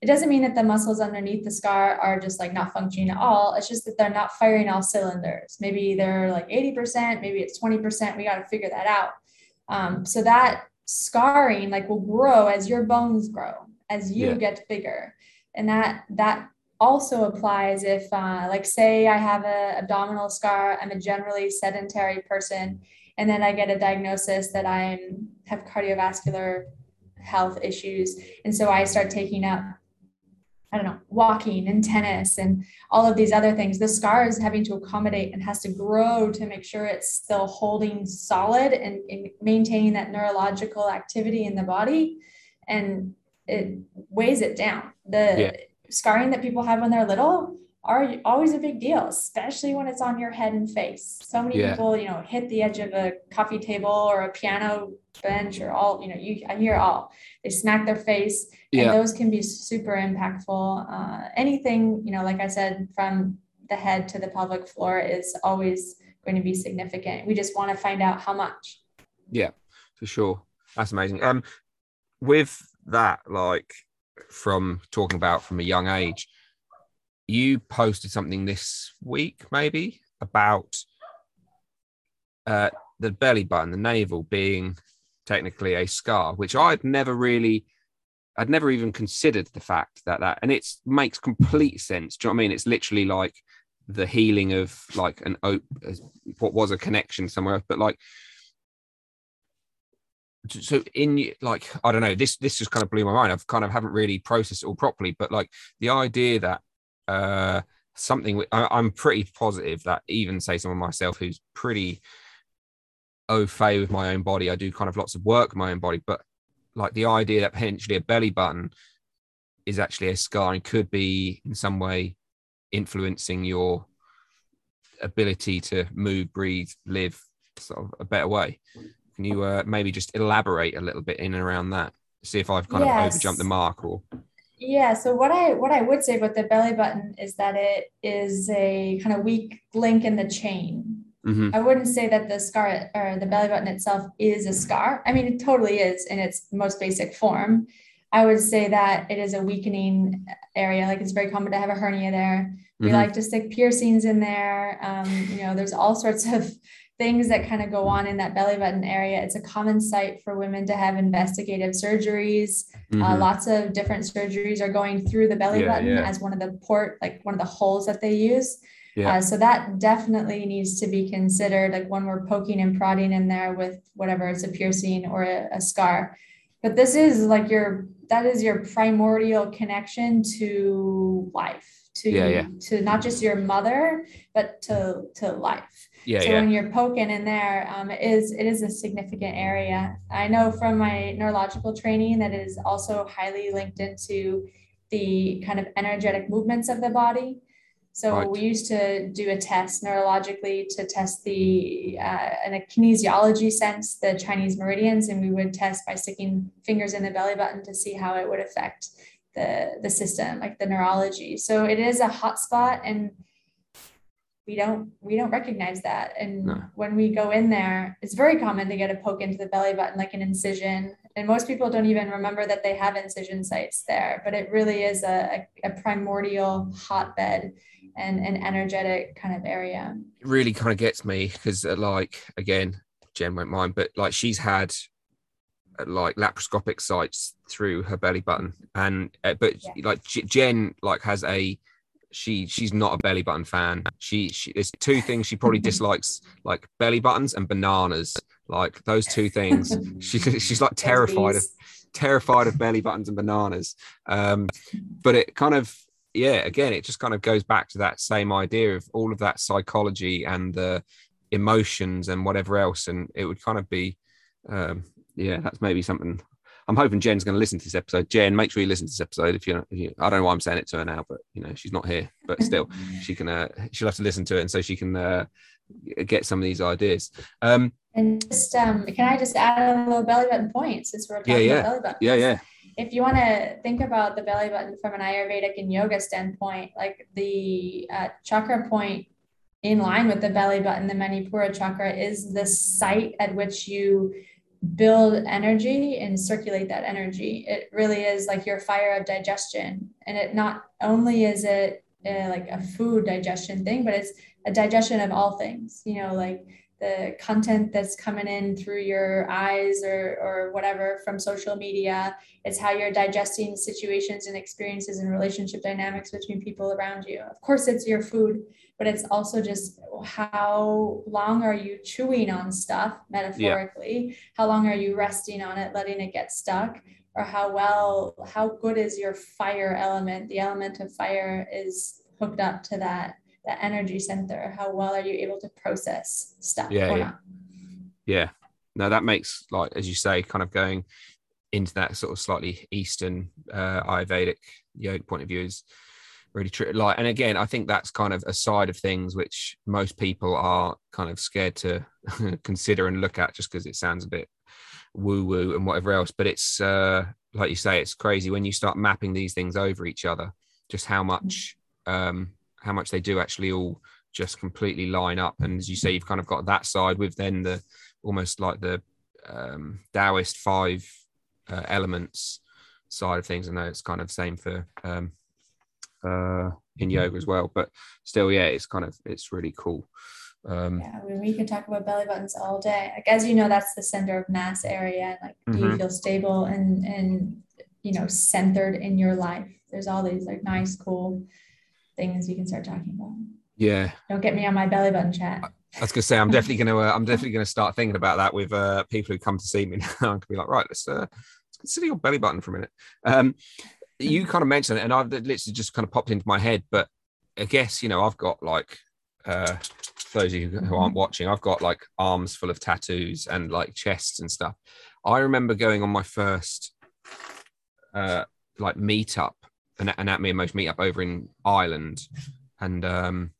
It doesn't mean that the muscles underneath the scar are just like not functioning at all. It's just that they're not firing all cylinders. Maybe they're like 80%, maybe it's 20%. We got to figure that out. Um, so that scarring like will grow as your bones grow as you yeah. get bigger and that that also applies if uh, like say i have a abdominal scar i'm a generally sedentary person and then i get a diagnosis that i'm have cardiovascular health issues and so i start taking up I don't know, walking and tennis and all of these other things. The scar is having to accommodate and has to grow to make sure it's still holding solid and, and maintaining that neurological activity in the body. And it weighs it down. The yeah. scarring that people have when they're little are always a big deal, especially when it's on your head and face. So many yeah. people, you know, hit the edge of a coffee table or a piano bench or all, you know, you I hear all. They smack their face, and those can be super impactful. Uh, anything, you know, like I said, from the head to the pelvic floor is always going to be significant. We just want to find out how much. Yeah, for sure. That's amazing. Um, with that, like from talking about from a young age you posted something this week, maybe about uh, the belly button, the navel being technically a scar, which I'd never really, I'd never even considered the fact that that, and it makes complete sense. Do you know what I mean? It's literally like the healing of like an what was a connection somewhere, but like. So in like I don't know this this just kind of blew my mind. I've kind of haven't really processed it all properly, but like the idea that uh, something I, am pretty positive that even say someone myself who's pretty au fait with my own body, I do kind of lots of work with my own body, but like the idea that potentially a belly button is actually a scar and could be in some way influencing your ability to move, breathe, live sort of a better way. Can you uh, maybe just elaborate a little bit in and around that? See if I've kind yes. of overjumped the mark or. Yeah. So what I what I would say about the belly button is that it is a kind of weak link in the chain. Mm-hmm. I wouldn't say that the scar or the belly button itself is a scar. I mean, it totally is in its most basic form. I would say that it is a weakening area. Like it's very common to have a hernia there. We mm-hmm. like to stick piercings in there. Um, you know, there's all sorts of things that kind of go on in that belly button area. It's a common site for women to have investigative surgeries. Uh, mm-hmm. Uh, lots of different surgeries are going through the belly yeah, button yeah. as one of the port, like one of the holes that they use. Yeah. Uh, so that definitely needs to be considered, like when we're poking and prodding in there with whatever it's a piercing or a, a scar. But this is like your that is your primordial connection to life to yeah, yeah. to not just your mother but to to life yeah, so yeah. when you're poking in there um, it is it is a significant area i know from my neurological training that it is also highly linked into the kind of energetic movements of the body so right. we used to do a test neurologically to test the uh, in a kinesiology sense the chinese meridians and we would test by sticking fingers in the belly button to see how it would affect the the system like the neurology so it is a hot spot and we don't we don't recognize that and no. when we go in there it's very common to get a poke into the belly button like an incision and most people don't even remember that they have incision sites there but it really is a, a, a primordial hotbed and an energetic kind of area it really kind of gets me because uh, like again jen won't mind but like she's had like laparoscopic sites through her belly button and uh, but yeah. like jen like has a she she's not a belly button fan. She, she there's two things she probably dislikes like belly buttons and bananas. Like those two things she, she's like terrified of terrified of belly buttons and bananas. Um but it kind of yeah again it just kind of goes back to that same idea of all of that psychology and the emotions and whatever else. And it would kind of be um yeah, that's maybe something. I'm hoping Jen's going to listen to this episode. Jen, make sure you listen to this episode. If you, if you, I don't know why I'm saying it to her now, but you know she's not here, but still, she can. Uh, she'll have to listen to it, and so she can uh, get some of these ideas. Um, and just um, can I just add a little belly button point since we're talking yeah, yeah. about belly button? Yeah, yeah. If you want to think about the belly button from an Ayurvedic and yoga standpoint, like the uh, chakra point in line with the belly button, the Manipura chakra is the site at which you build energy and circulate that energy. It really is like your fire of digestion. And it not only is it uh, like a food digestion thing, but it's a digestion of all things, you know, like the content that's coming in through your eyes or, or whatever from social media. It's how you're digesting situations and experiences and relationship dynamics between people around you. Of course, it's your food, but it's also just how long are you chewing on stuff metaphorically? Yeah. how long are you resting on it letting it get stuck? Or how well how good is your fire element? The element of fire is hooked up to that that energy center. How well are you able to process stuff yeah yeah. yeah. No that makes like as you say kind of going into that sort of slightly eastern uh ayurvedic yoga point of view is really true. Like, and again, I think that's kind of a side of things which most people are kind of scared to consider and look at just because it sounds a bit woo woo and whatever else. But it's uh, like you say, it's crazy when you start mapping these things over each other, just how much um, how much they do actually all just completely line up. And as you say, you've kind of got that side with then the almost like the um, Taoist five uh, elements side of things. I know it's kind of same for um, uh, in yoga as well. But still, yeah, it's kind of it's really cool. Um, yeah, I mean, we can talk about belly buttons all day. Like as you know, that's the center of mass area. Like, mm-hmm. do you mm-hmm. feel stable and and you know centered in your life? There's all these like nice, cool things you can start talking about. Yeah. Don't get me on my belly button chat. I was gonna say I'm definitely gonna uh, I'm definitely gonna start thinking about that with uh, people who come to see me now. I can be like, right, let's uh, let's consider your belly button for a minute. Um, you kind of mentioned it, and I've literally just kind of popped into my head. But I guess you know, I've got like uh, for those of you who aren't watching, I've got like arms full of tattoos and like chests and stuff. I remember going on my first uh, like meetup, an Anatomy in Motion meetup over in Ireland. and um,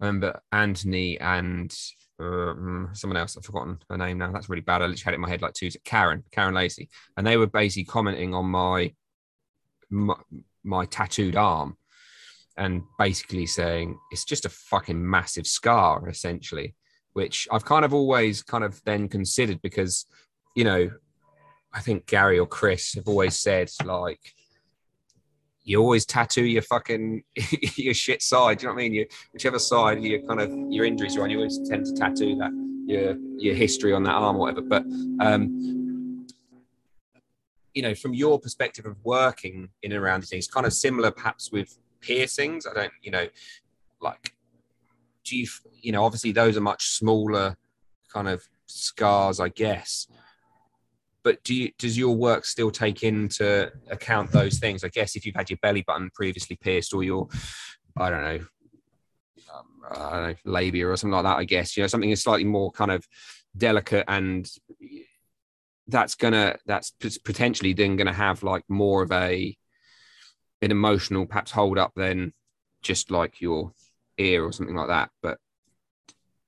I remember Anthony and um, someone else. I've forgotten her name now. That's really bad. I literally had it in my head like two. Karen, Karen Lacey, and they were basically commenting on my my, tattooed arm, and basically saying it's just a fucking massive scar, essentially. Which I've kind of always kind of then considered because, you know, I think Gary or Chris have always said like you always tattoo your fucking your shit side. Do you know what I mean? You whichever side your kind of your injuries are on, you always tend to tattoo that your your history on that arm or whatever. But um, you know, from your perspective of working in and around these things, kind of similar perhaps with piercings. I don't, you know, like do you you know, obviously those are much smaller kind of scars, I guess but do you, does your work still take into account those things? I guess if you've had your belly button previously pierced or your, I don't know, um, I don't know, labia or something like that, I guess, you know, something is slightly more kind of delicate and that's gonna, that's potentially then gonna have like more of a, an emotional perhaps hold up than just like your ear or something like that. But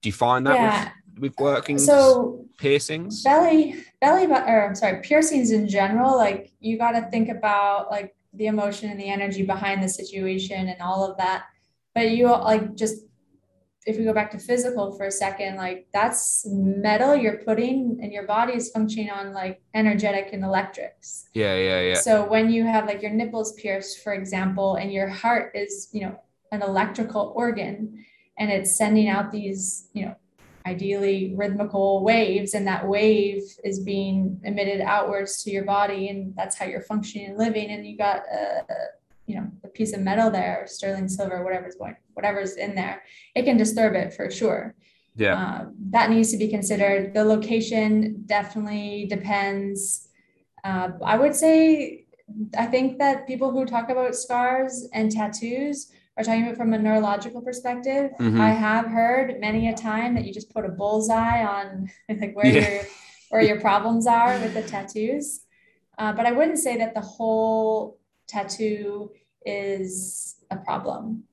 do you find that yeah. with working so piercings? belly belly or i'm sorry piercings in general like you got to think about like the emotion and the energy behind the situation and all of that. But you like just if we go back to physical for a second like that's metal you're putting and your body is functioning on like energetic and electrics. Yeah yeah yeah. So when you have like your nipples pierced for example and your heart is you know an electrical organ and it's sending out these you know ideally rhythmical waves and that wave is being emitted outwards to your body and that's how you're functioning and living and you got a, you know a piece of metal there or sterling silver whatever's going whatever's in there it can disturb it for sure yeah um, that needs to be considered the location definitely depends uh, i would say i think that people who talk about scars and tattoos are talking about from a neurological perspective. Mm-hmm. I have heard many a time that you just put a bullseye on like where yeah. your where your problems are with the tattoos. Uh, but I wouldn't say that the whole tattoo is a problem.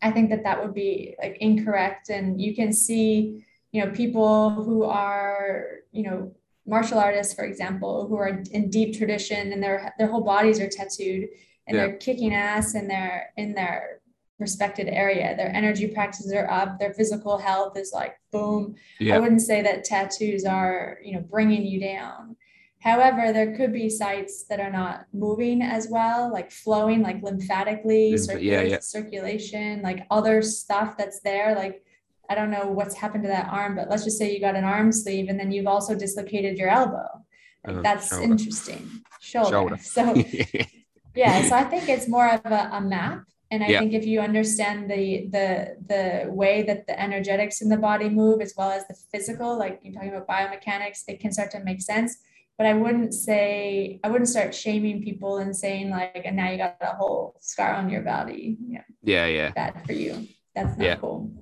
I think that that would be like incorrect. And you can see, you know, people who are, you know, martial artists, for example, who are in deep tradition and their their whole bodies are tattooed and yeah. they're kicking ass and they're in their respected area. Their energy practices are up. Their physical health is like boom. I wouldn't say that tattoos are, you know, bringing you down. However, there could be sites that are not moving as well, like flowing, like lymphatically, yeah, yeah. circulation, like other stuff that's there. Like, I don't know what's happened to that arm, but let's just say you got an arm sleeve and then you've also dislocated your elbow. Like, uh, that's shoulder. interesting. Shoulder. shoulder. So, yeah, so I think it's more of a, a map and I yeah. think if you understand the the the way that the energetics in the body move as well as the physical, like you're talking about biomechanics, it can start to make sense. But I wouldn't say I wouldn't start shaming people and saying like, and now you got a whole scar on your body. Yeah. Yeah, yeah. Bad for you. That's not yeah. cool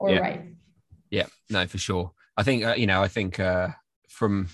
or yeah. right. Yeah, no, for sure. I think uh, you know. I think uh, from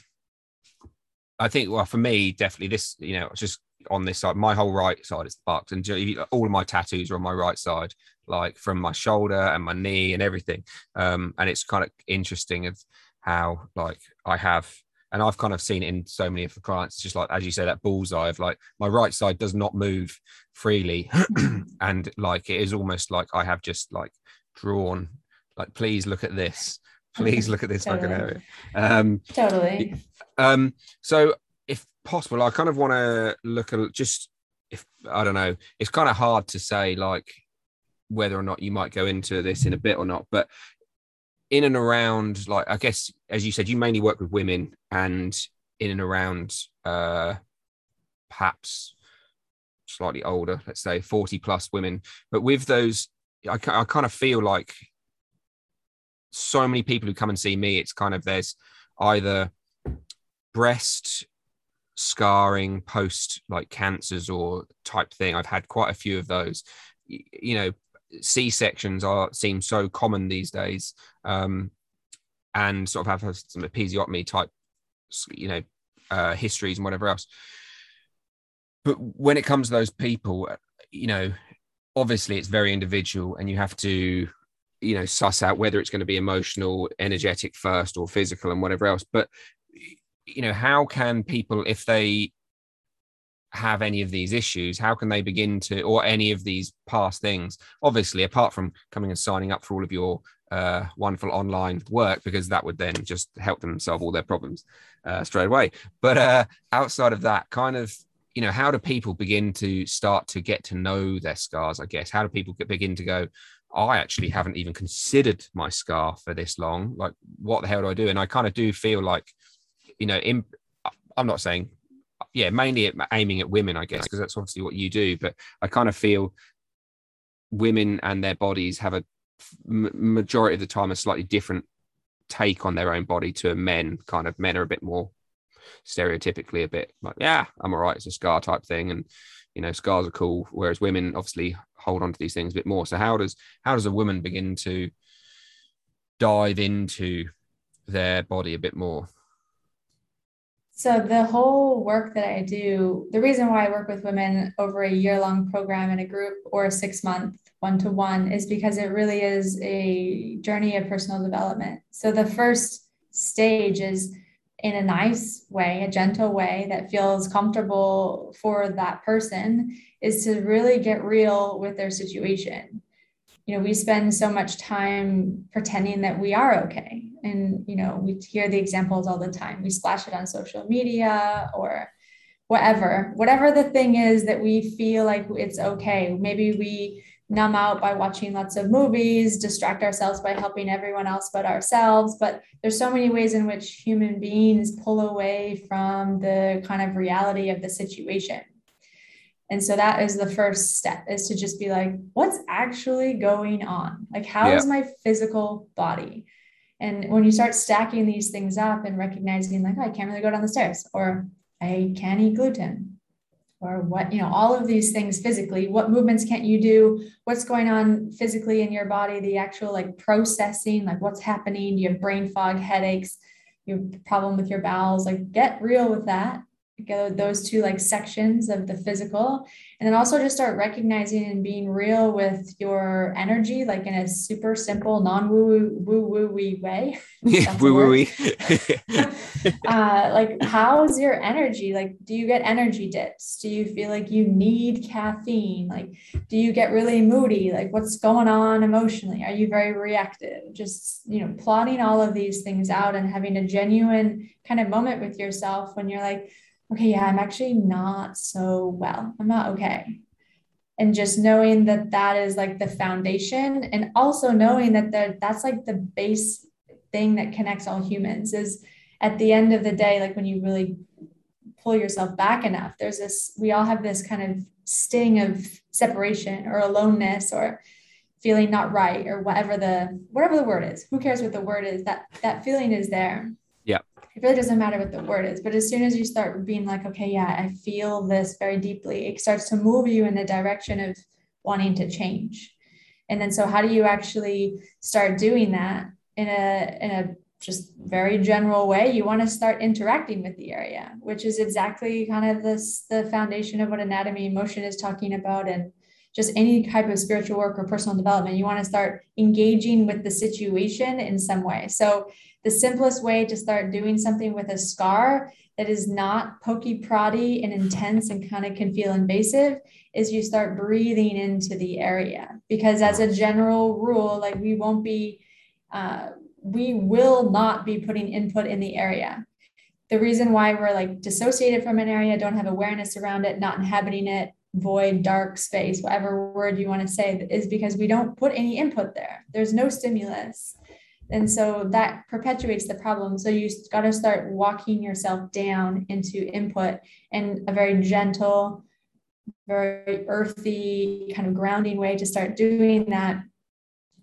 I think well for me definitely this you know just on this side. My whole right side is fucked, and all of my tattoos are on my right side, like from my shoulder and my knee and everything. Um, and it's kind of interesting of how like I have, and I've kind of seen it in so many of the clients, It's just like as you say, that bullseye of like my right side does not move freely, and like it is almost like I have just like drawn, like please look at this. Please look at this totally. fucking area. Um, totally. Um, so if possible. I kind of want to look at just if I don't know. It's kind of hard to say like whether or not you might go into this in a bit or not, but in and around like I guess as you said, you mainly work with women and in and around uh perhaps slightly older, let's say 40 plus women. But with those, I, I kind of feel like so many people who come and see me, it's kind of there's either breast scarring post like cancers or type thing. I've had quite a few of those. You know, C sections are seem so common these days, um, and sort of have some episiotomy type, you know, uh, histories and whatever else. But when it comes to those people, uh, you know, obviously it's very individual and you have to you know suss out whether it's going to be emotional energetic first or physical and whatever else but you know how can people if they have any of these issues how can they begin to or any of these past things? Obviously apart from coming and signing up for all of your uh, wonderful online work because that would then just help them solve all their problems uh, straight away. But uh, outside of that kind of you know how do people begin to start to get to know their scars i guess? How do people begin to go i actually haven't even considered my scar for this long. Like what the hell do i do? And i kind of do feel like you know in, i'm not saying yeah mainly aiming at women i guess because that's obviously what you do but i kind of feel women and their bodies have a majority of the time a slightly different take on their own body to men kind of men are a bit more stereotypically a bit like, yeah, I'm all right. It's a scar type thing. And, you know, scars are cool. Whereas women obviously hold on to these things a bit more. So how does, how does a woman begin to dive into their body a bit more? So the whole work that I do, the reason why I work with women over a year long program in a group or a six month one to one is because it really is a journey of personal development. So the first stage is in a nice way, a gentle way that feels comfortable for that person is to really get real with their situation. You know, we spend so much time pretending that we are okay. And, you know, we hear the examples all the time. We splash it on social media or whatever, whatever the thing is that we feel like it's okay. Maybe we numb out by watching lots of movies, distract ourselves by helping everyone else but ourselves. But there's so many ways in which human beings pull away from the kind of reality of the situation. And so that is the first step is to just be like, what's actually going on? Like, how yeah. is my physical body? And when you start stacking these things up and recognizing, like, oh, I can't really go down the stairs, or I can't eat gluten, or what you know all of these things physically what movements can't you do what's going on physically in your body the actual like processing like what's happening do you have brain fog headaches you have problem with your bowels like get real with that those two like sections of the physical. And then also just start recognizing and being real with your energy like in a super simple non woo woo woo woo way yeah woo woo uh like how's your energy? Like do you get energy dips? Do you feel like you need caffeine? Like do you get really moody? Like what's going on emotionally? Are you very reactive? Just you know plotting all of these things out and having a genuine kind of moment with yourself when you're like okay, yeah, I'm actually not so well. I'm not okay. And just knowing that that is like the foundation, and also knowing that the, that's like the base thing that connects all humans is at the end of the day, like when you really pull yourself back enough, there's this, we all have this kind of sting of separation or aloneness or feeling not right or whatever the whatever the word is who cares what the word is that that feeling is there it really doesn't matter what the word is but as soon as you start being like okay yeah i feel this very deeply it starts to move you in the direction of wanting to change. And then so how do you actually start doing that in a in a just very general way? You want to start interacting with the area which is exactly kind of this the foundation of what Anatomy in Motion is talking about and just any type of spiritual work or personal development. You want to start engaging with the situation in some way. So the simplest way to start doing something with a scar that is not pokey proddy and intense and kind of can feel invasive is you start breathing into the area. Because as a general rule like we won't be uh, we will not be putting input in the area. The reason why we're like dissociated from an area don't have awareness around it not inhabiting it void dark space whatever word you want to say is because we don't put any input there. There's no stimulus and so that perpetuates the problem. So you got to start walking yourself down into input in a very gentle, very earthy, kind of grounding way to start doing that.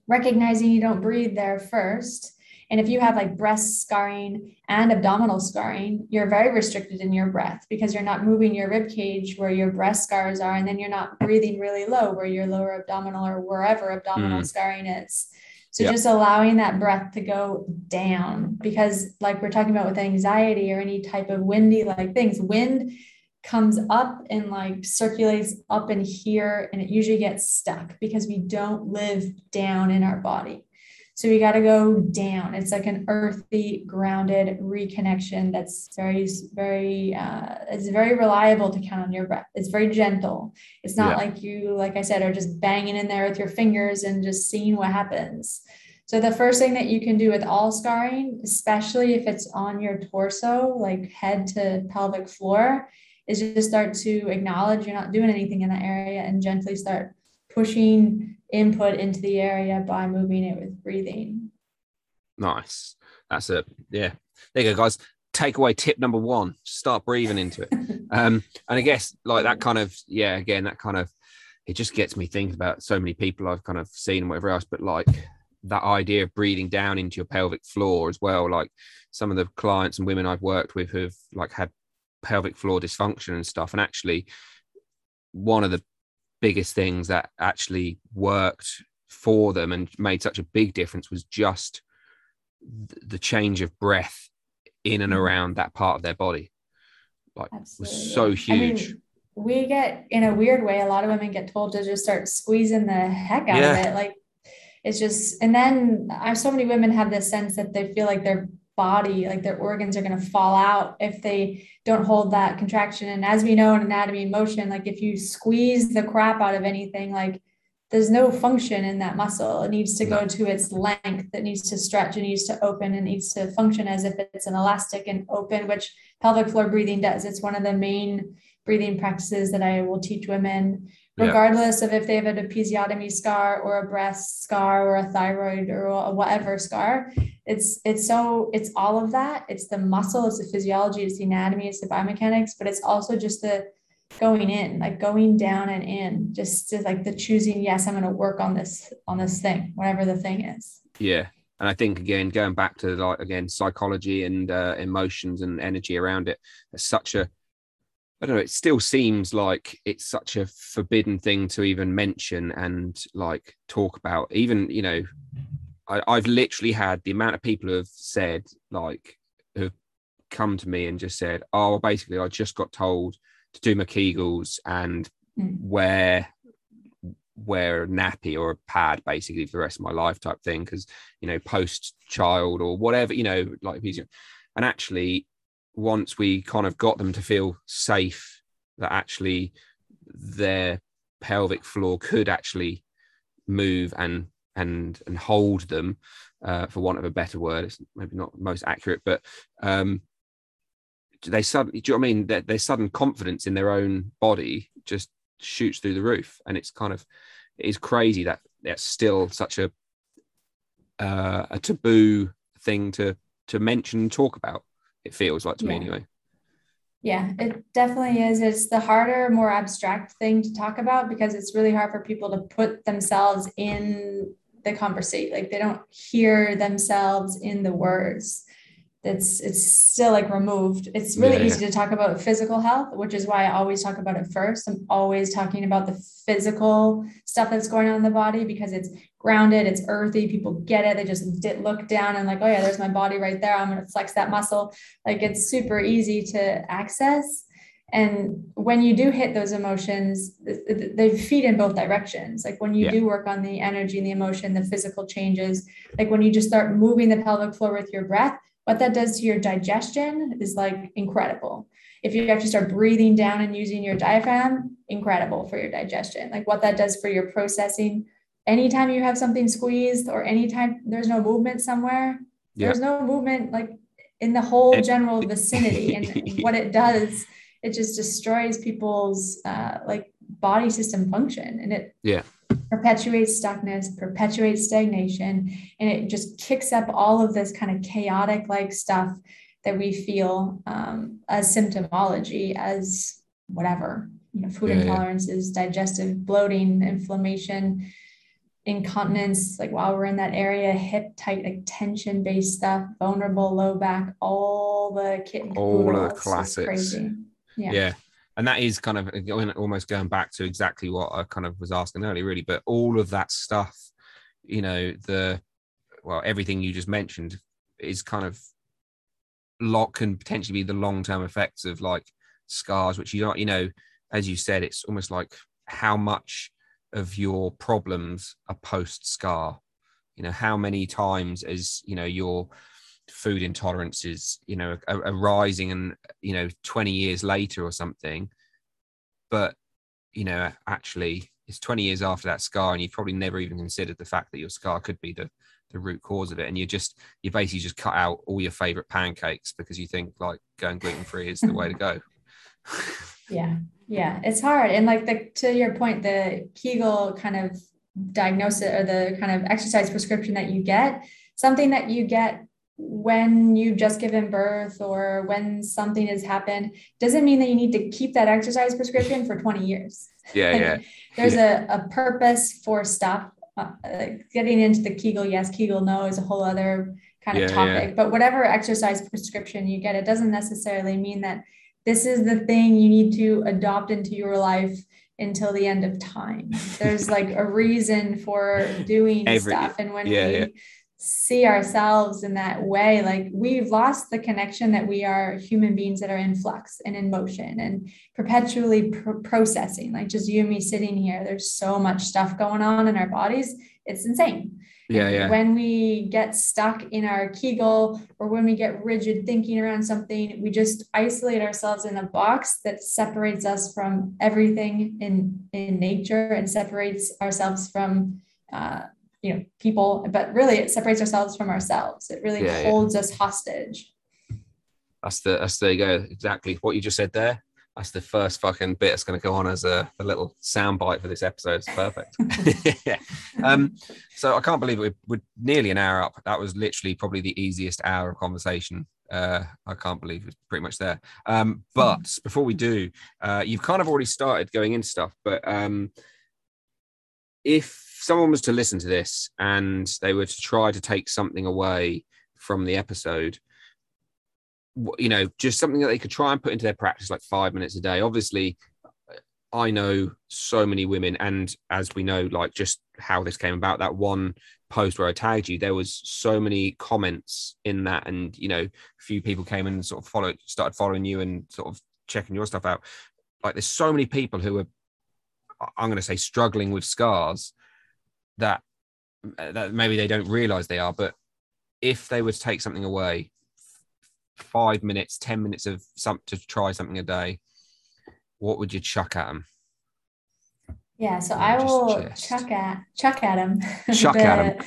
Recognizing you don't breathe there first. And if you have like breast scarring and abdominal scarring, you're very restricted in your breath because you're not moving your rib cage where your breast scars are, and then you're not breathing really low where your lower abdominal or wherever abdominal mm. scarring is. So yep. just allowing that breath to go down because like we're talking about with anxiety or any type of windy like things, wind comes up and like circulates up in here and it usually gets stuck because we don't live down in our body so we got to go down. It's like an earthy grounded reconnection that's very very uh, it's very reliable to count on your breath. It's very gentle. It's not yeah. like you like i said are just banging in there with your fingers and just seeing what happens. So the first thing that you can do with all scarring especially if it's on your torso like head to pelvic floor is just start to acknowledge you're not doing anything in that area and gently start pushing input into the area by moving it with breathing. Nice. That's it. Yeah. There you go, guys. Takeaway tip number one: start breathing into it. um, and I guess like that kind of yeah, again, that kind of it just gets me thinking about so many people I've kind of seen and whatever else. But like that idea of breathing down into your pelvic floor as well. Like some of the clients and women I've worked with who've like had pelvic floor dysfunction and stuff. And actually, one of the biggest things that actually worked for them and made such a big difference was just the change of breath in and mm-hmm. around that part of their body. Like Absolutely. was so huge. I mean, we get in a weird way, a lot of women get told to just start squeezing the heck out yeah. of it. Like it's just, and then I so many women have this sense that they feel like their body, like their organs are going to fall out if they don't hold that contraction. And as we know in Anatomy in Motion, like if you squeeze the crap out of anything, like there's no function in that muscle. It needs to go to its length. It needs to stretch. It needs to open. It needs to function as if it's an elastic and open, which pelvic floor breathing does. It's one of the main breathing practices that I will teach women regardless yeah. of if they have an episiotomy scar or a breast scar or a thyroid or a whatever scar. It's it's so it's all of that. It's the muscle, it's the physiology, it's the anatomy, it's the biomechanics, but it's also just the going in, like going down and in, just to like the choosing, yes, I'm gonna work on this on this thing, whatever the thing is. Yeah. And I think again, going back to like again psychology and uh, emotions and energy around it, it's such a I don't know, it still seems like it's such a forbidden thing to even mention and like talk about. Even, you know, I, I've literally had the amount of people who have said, like, who've come to me and just said, Oh, basically, I just got told to do my Kegels and mm. wear wear a nappy or a pad basically for the rest of my life type thing because you know post child or whatever you know like and actually once we kind of got them to feel safe that actually their pelvic floor could actually move and and and hold them uh, for want of a better word. It's maybe not most accurate but um they suddenly do you know what i mean? Their, their sudden confidence in their own body just shoots through the roof. And it's kind of it is crazy that that's still such a uh, a taboo thing to to mention and talk about it feels like to yeah. me anyway. Yeah, it definitely is. It's the harder, more abstract thing to talk about because it's really hard for people to put themselves in the conversation. Like they don't hear themselves in the words it's it's still like removed. It's really yeah, easy to talk about physical health which is why i always talk about it first. I'm always talking about the physical stuff that's going on in the body because it's grounded it's earthy people get it they just did look down and like oh yeah there's my body right there i'm going to flex that muscle. Like it's super easy to access. And when you do hit those emotions they feed in both directions. Like when you yeah. do work on the energy and the emotion the physical changes like when you just start moving the pelvic floor with your breath what that does to your digestion is like incredible. If you actually start breathing down and using your diaphragm, incredible for your digestion. Like what that does for your processing. Anytime you have something squeezed or anytime there's no movement somewhere, yeah. there's no movement like in the whole general vicinity. and what it does, it just destroys people's uh, like body system function and it yeah perpetuates stuckness, perpetuates stagnation, and it just kicks up all of this kind of chaotic like stuff that we feel um, as symptomology, as whatever, you know, food yeah, intolerances, yeah. digestive bloating, inflammation, incontinence, like while we're in that area, hip tight, like tension based stuff, vulnerable low back, all the kit and all the classics. Yeah. yeah and that is kind of almost going back to exactly what I kind of was asking earlier, really. But all of that stuff, you know, the well, everything you just mentioned is kind of lot can potentially be the long term effects of like scars, which you know, you know, as you said, it's almost like how much of your problems are post scar. You know, how many times as you know your food intolerances, you know, are, are rising, and you know, twenty years later or something, but you know, actually, it's twenty years after that scar, and you've probably never even considered the fact that your scar could be the the root cause of it. And you're just you basically just cut out all your favorite pancakes because you think like going gluten free is the way to go. Yeah. Yeah. It's hard. And like the to your point the kegel kind of diagnosis or the kind of exercise prescription that you get something that you get when you've just given birth or when something has happened doesn't mean that you need to keep that exercise prescription for 20 years yeah yeah there's yeah. A, a purpose for stuff uh, getting into the kegel yes kegel no is a whole other kind of topic yeah. but whatever exercise prescription you get it doesn't necessarily mean that this is the thing you need to adopt into your life until the end of time. There's like a reason for doing Every, stuff. And when yeah, we yeah. See ourselves in that way, like we've lost the connection that we are human beings that are in flux and in motion and perpetually pr- processing. Like just you and me sitting here, there's so much stuff going on in our bodies. It's insane. Yeah, yeah. When we get stuck in our Kegel or when we get rigid thinking around something, we just isolate ourselves in a box that separates us from everything in in nature and separates ourselves from uh, you know people. But really, it separates ourselves from ourselves. It really yeah, holds yeah. us hostage. That's the that's there you go. Exactly what you just said there that's the first fucking bit that's going to go on as a, a little soundbite for this episode. It's perfect. yeah. um, so I can't believe it. We're, nearly an hour up. That was literally probably the easiest hour of conversation. Uh, I can't believe it's pretty much there. Um, but before we do, uh, you've kind of already started going into stuff. But um, if someone was to listen to this and they were to try to take something away from the episode, you know, just something that they could try and put into their practice like five minutes a day. Obviously, I know so many women, and as we know, like just how this came about, that one post where I tagged you, there was so many comments in that, and you know, a few people came and sort of followed, started following you and sort of checking your stuff out. Like, there's so many people who are, I'm going to say, struggling with scars that that maybe they don't realize they are, but if they were to take something away five minutes, 10 minutes of some to try something a day, what would you chuck at them? Yeah, so I will just... chuck at chuck at them. Chuck the, at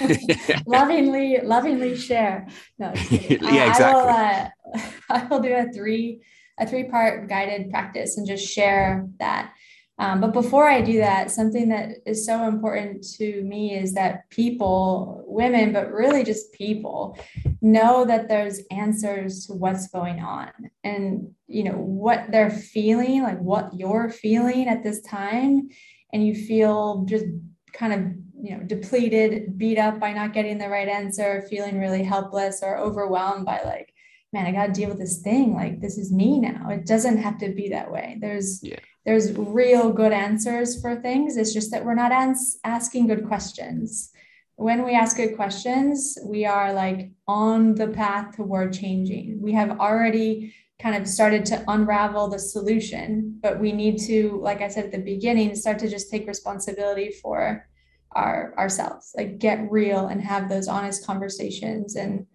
them. lovingly, lovingly share. No, yeah, exactly. I will, uh, I will do a three a three part guided practice and just share that um, but before I do that, something that is so important to me is that people, women, but really just people, know that there's answers to what's going on. And you know what they're feeling, like what you're feeling at this time, and you feel just kind of you know depleted, beat up by not getting the right answer, feeling really helpless or overwhelmed by like man, I got to deal with this thing. Like this is me now. It doesn't have to be that way. There's yeah there's real good answers for things. It's just that we're not ans- asking good questions. When we ask good questions, we are like on the path toward changing. We have already kind of started to unravel the solution, but we need to, like I said at the beginning, start to just take responsibility for our ourselves, like get real and have those honest conversations and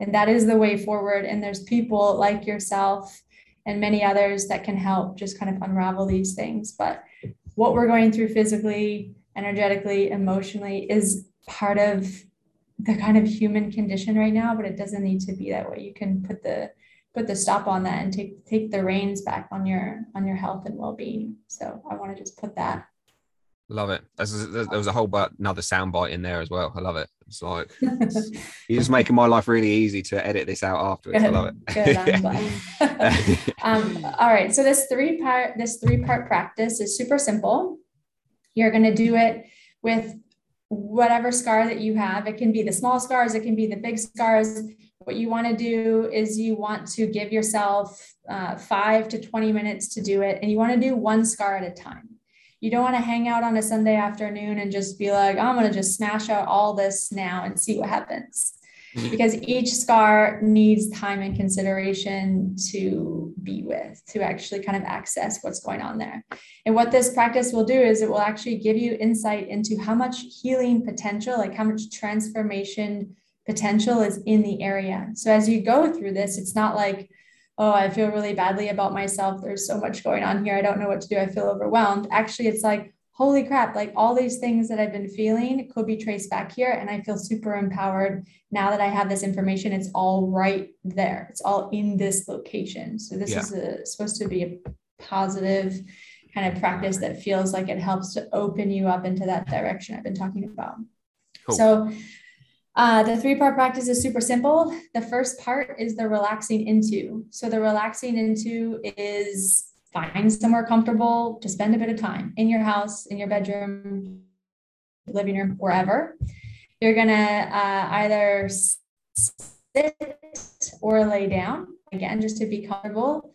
and that is the way forward and there's people like yourself and many others that can help just kind of unravel these things. But what we're going through physically, energetically, emotionally is part of the kind of human condition right now, but it doesn't need to be that way. You can put the put the stop on that and take take the reins back on your on your health and well-being. So I want to just put that Love it. There's, there was a whole but another soundbite in there as well. I love it. It's like it's, you're just making my life really easy to edit this out afterwards. Good, I love it. Um, all right. So this three part this three part practice is super simple. You're going to do it with whatever scar that you have. It can be the small scars. It can be the big scars. What you want to do is you want to give yourself uh, five to 20 minutes to do it, and you want to do one scar at a time you don't want to hang out on a Sunday afternoon and just be like, oh, I'm going to just smash out all this now and see what happens. Mm-hmm. because each scar needs time and consideration to be with, to actually kind of access what's going on there. And what this practice will do is it will actually give you insight into how much healing potential, like how much transformation potential is in the area. So as you go through this, it's not like, oh, I feel really badly about myself. There's so much going on here. I don't know what to do. I feel overwhelmed. Actually, it's like, holy crap, like all these things that I've been feeling could be traced back here. And I feel super empowered now that I have this information. It's all right there, it's all in this location. So, this yeah. is a, supposed to be a positive kind of practice that feels like it helps to open you up into that direction I've been talking about. Cool. So, uh, the three part practice is super simple. The first part is the relaxing into. So, the relaxing into is find somewhere comfortable to spend a bit of time in your house, in your bedroom, living room, wherever. You're going to uh, either sit or lay down, again, just to be comfortable.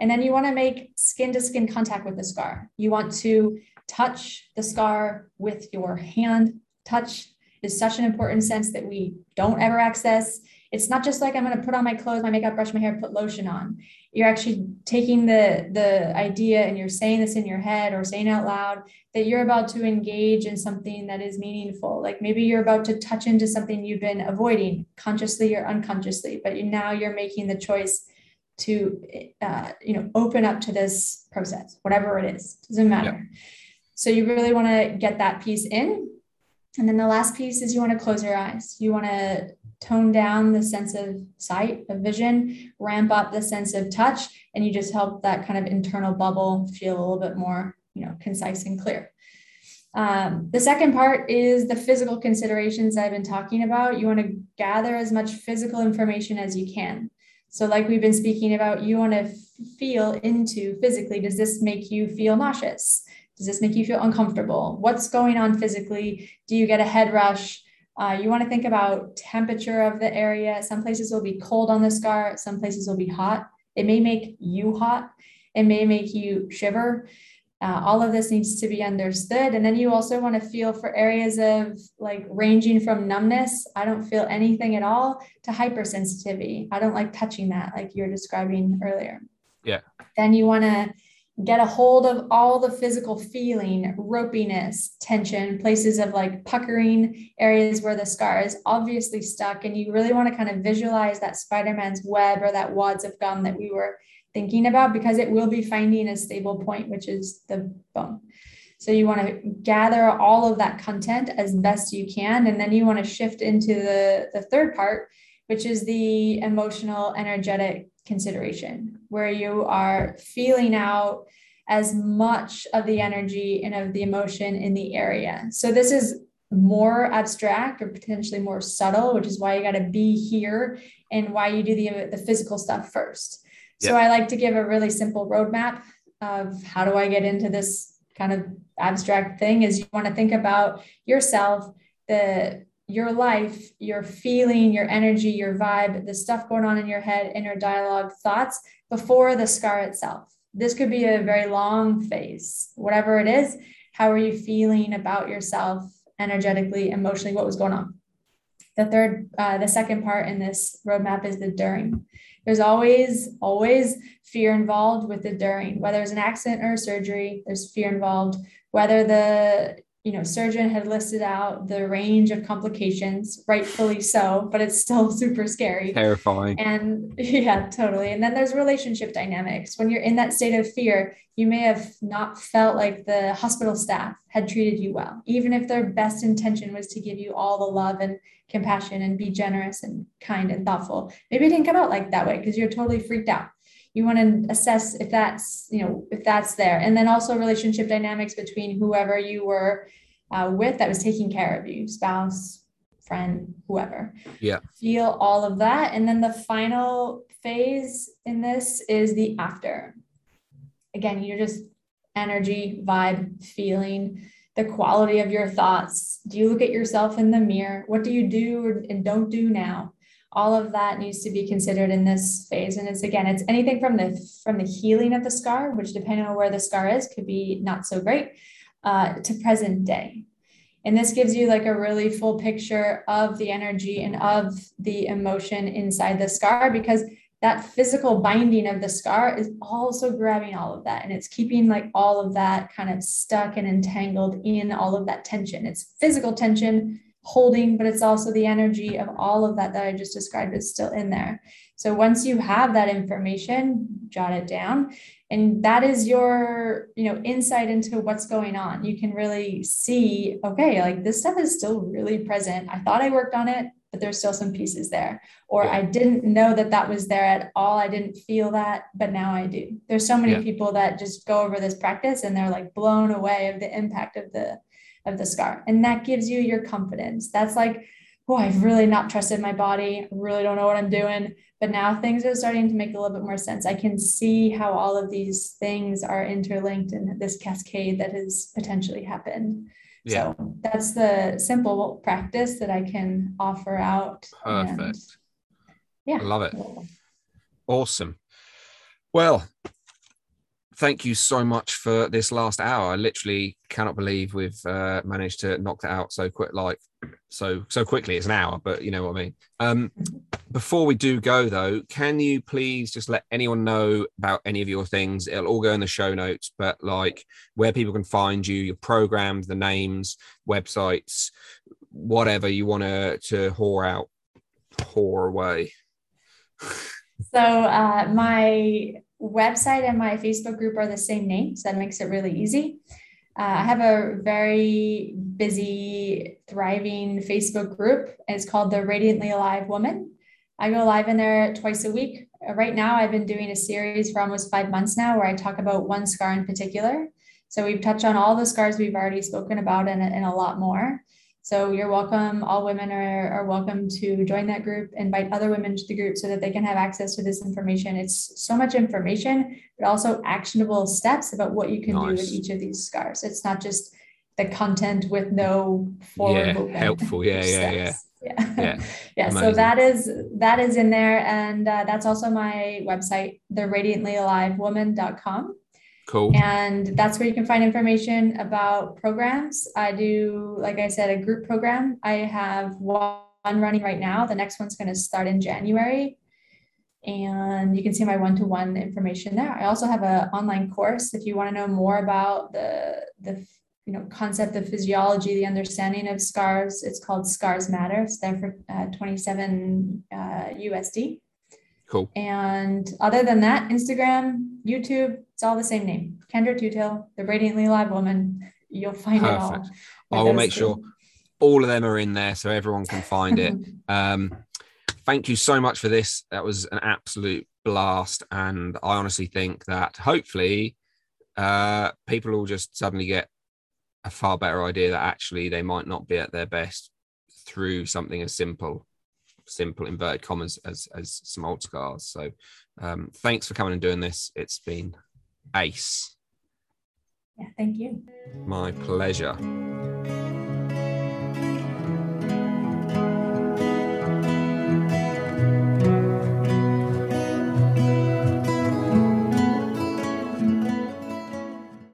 And then you want to make skin to skin contact with the scar. You want to touch the scar with your hand. Touch is such an important sense that we don't ever access. It's not just like I'm going to put on my clothes, my makeup, brush my hair, put lotion on you're actually taking the the idea and you're saying this in your head or saying out loud that you're about to engage in something that is meaningful like maybe you're about to touch into something you've been avoiding consciously or unconsciously but you, now you're making the choice to uh, you know open up to this process whatever it is doesn't matter yeah. so you really want to get that piece in and then the last piece is you want to close your eyes you want to tone down the sense of sight, of vision, ramp up the sense of touch, and you just help that kind of internal bubble feel a little bit more, you know, concise and clear. Um, the second part is the physical considerations I've been talking about. You want to gather as much physical information as you can. So, like we've been speaking about, you want to feel into physically. Does this make you feel nauseous? Does this make you feel uncomfortable? What's going on physically? Do you get a head rush? Uh, you want to think about temperature of the area. Some places will be cold on the scar, some places will be hot. It may make you hot, it may make you shiver. Uh, all of this needs to be understood. And then you also want to feel for areas of like ranging from numbness, I don't feel anything at all, to hypersensitivity. I don't like touching that, like you were describing earlier. Yeah. Then you want to get a hold of all the physical feeling, ropiness, tension, places of like puckering, areas where the scar is obviously stuck. And you really want to kind of visualize that Spider Man's web or that wads of gum that we were thinking about because it will be finding a stable point, which is the bone. So you want to gather all of that content as best you can. And then you want to shift into the, the third part, which is the emotional, energetic consideration, where you are feeling out as much of the energy and of the emotion in the area. So this is more abstract or potentially more subtle, which is why you got to be here and why you do the, the physical stuff first. So I like to give a really simple roadmap of how do I get into this kind of abstract thing is you want to think about yourself, the your life, your feeling, your energy, your vibe, the stuff going on in your head, inner dialogue, thoughts before the scar itself. This could be a very long phase, whatever it is. How are you feeling about yourself energetically, emotionally? What was going on? The third, uh, the second part in this roadmap is the during. There's always, always fear involved with the during, whether it's an accident or a surgery, there's fear involved. Whether the you know, surgeon had listed out the range of complications, rightfully so, but it's still super scary. Terrifying. And yeah, totally. And then there's relationship dynamics. When you're in that state of fear, you may have not felt like the hospital staff had treated you well, even if their best intention was to give you all the love and compassion and be generous and kind and thoughtful. Maybe it didn't come out like that way because you're totally freaked out you want to assess if that's you know if that's there. And then also relationship dynamics between whoever you were uh, with that was taking care of you spouse friend whoever. Yeah. Feel all of that. And then the final phase in this is the after. Again you're just energy vibe feeling the quality of your thoughts. Do you look at yourself in the mirror? What do you do and don't do now all of that needs to be considered in this phase. And it's again it's anything from the from the healing of the scar which depending on where the scar is could be not so great uh, to present day. And this gives you like a really full picture of the energy and of the emotion inside the scar because that physical binding of the scar is also grabbing all of that. And it's keeping like all of that kind of stuck and entangled in all of that tension. It's physical tension holding, but it's also the energy of all of that that I just described is still in there. So once you have that information, jot it down. And that is your, you know, insight into what's going on. You can really see, okay, like this stuff is still really present. I thought I worked on it, but there's still some pieces there. Or yeah. I didn't know that that was there at all. I didn't feel that, but now I do. There's so many yeah. people that just go over this practice and they're like blown away of the impact of the of the scar. And that gives you your confidence. That's like, oh, I've really not trusted my body. I really don't know what I'm doing. But now things are starting to make a little bit more sense. I can see how all of these things are interlinked in this cascade that has potentially happened. Yeah. So that's the simple practice that I can offer out. Perfect. Yeah. I love it. Awesome. Well, thank you so much for this last hour. I literally cannot believe we've uh, managed to knock that out so quick, like so so quickly. It's an hour, but you know what I mean. Um, before we do go though, can you please just let anyone know about any of your things? It'll all go in the show notes, but like where people can find you, your programs, the names, websites, whatever you want to to whore out, whore away. So uh, my website and my Facebook group are the same name, so that makes it really easy. Uh, I have a very busy, thriving Facebook group. It's called the Radiantly Alive Woman. I go live in there twice a week. Uh, right now, I've been doing a series for almost five months now where I talk about one scar in particular. So we've touched on all the scars we've already spoken about and, and a lot more. So you're welcome. All women are, are welcome to join that group, invite other women to the group so that they can have access to this information. It's so much information, but also actionable steps about what you can nice. do with each of these scars. It's not just the content with no forward yeah, helpful. Yeah, yeah, yeah. Yeah. Yeah. yeah. So that is that is in there. And uh, that's also my website, the radiantlyalivewoman.com. Cool. And that's where you can find information about programs. I do, like I said, a group program. I have one running right now. The next one's going to start in January. And you can see my one-to-one information there. I also have an online course if you want to know more about the the you know concept of physiology, the understanding of scars. It's called Scars Matter. It's there for uh, 27 uh, USD. Cool. And other than that, Instagram, YouTube, it's all the same name. Kendra Tutill, the Radiantly Live Woman. You'll find Perfect. it all. I will make sure all of them are in there so everyone can find it. um, thank you so much for this. That was an absolute blast. And I honestly think that hopefully uh, people will just suddenly get a far better idea that actually they might not be at their best through something as simple simple inverted commas as as some old scars. So um, thanks for coming and doing this. It's been ace. Yeah, thank you. My pleasure.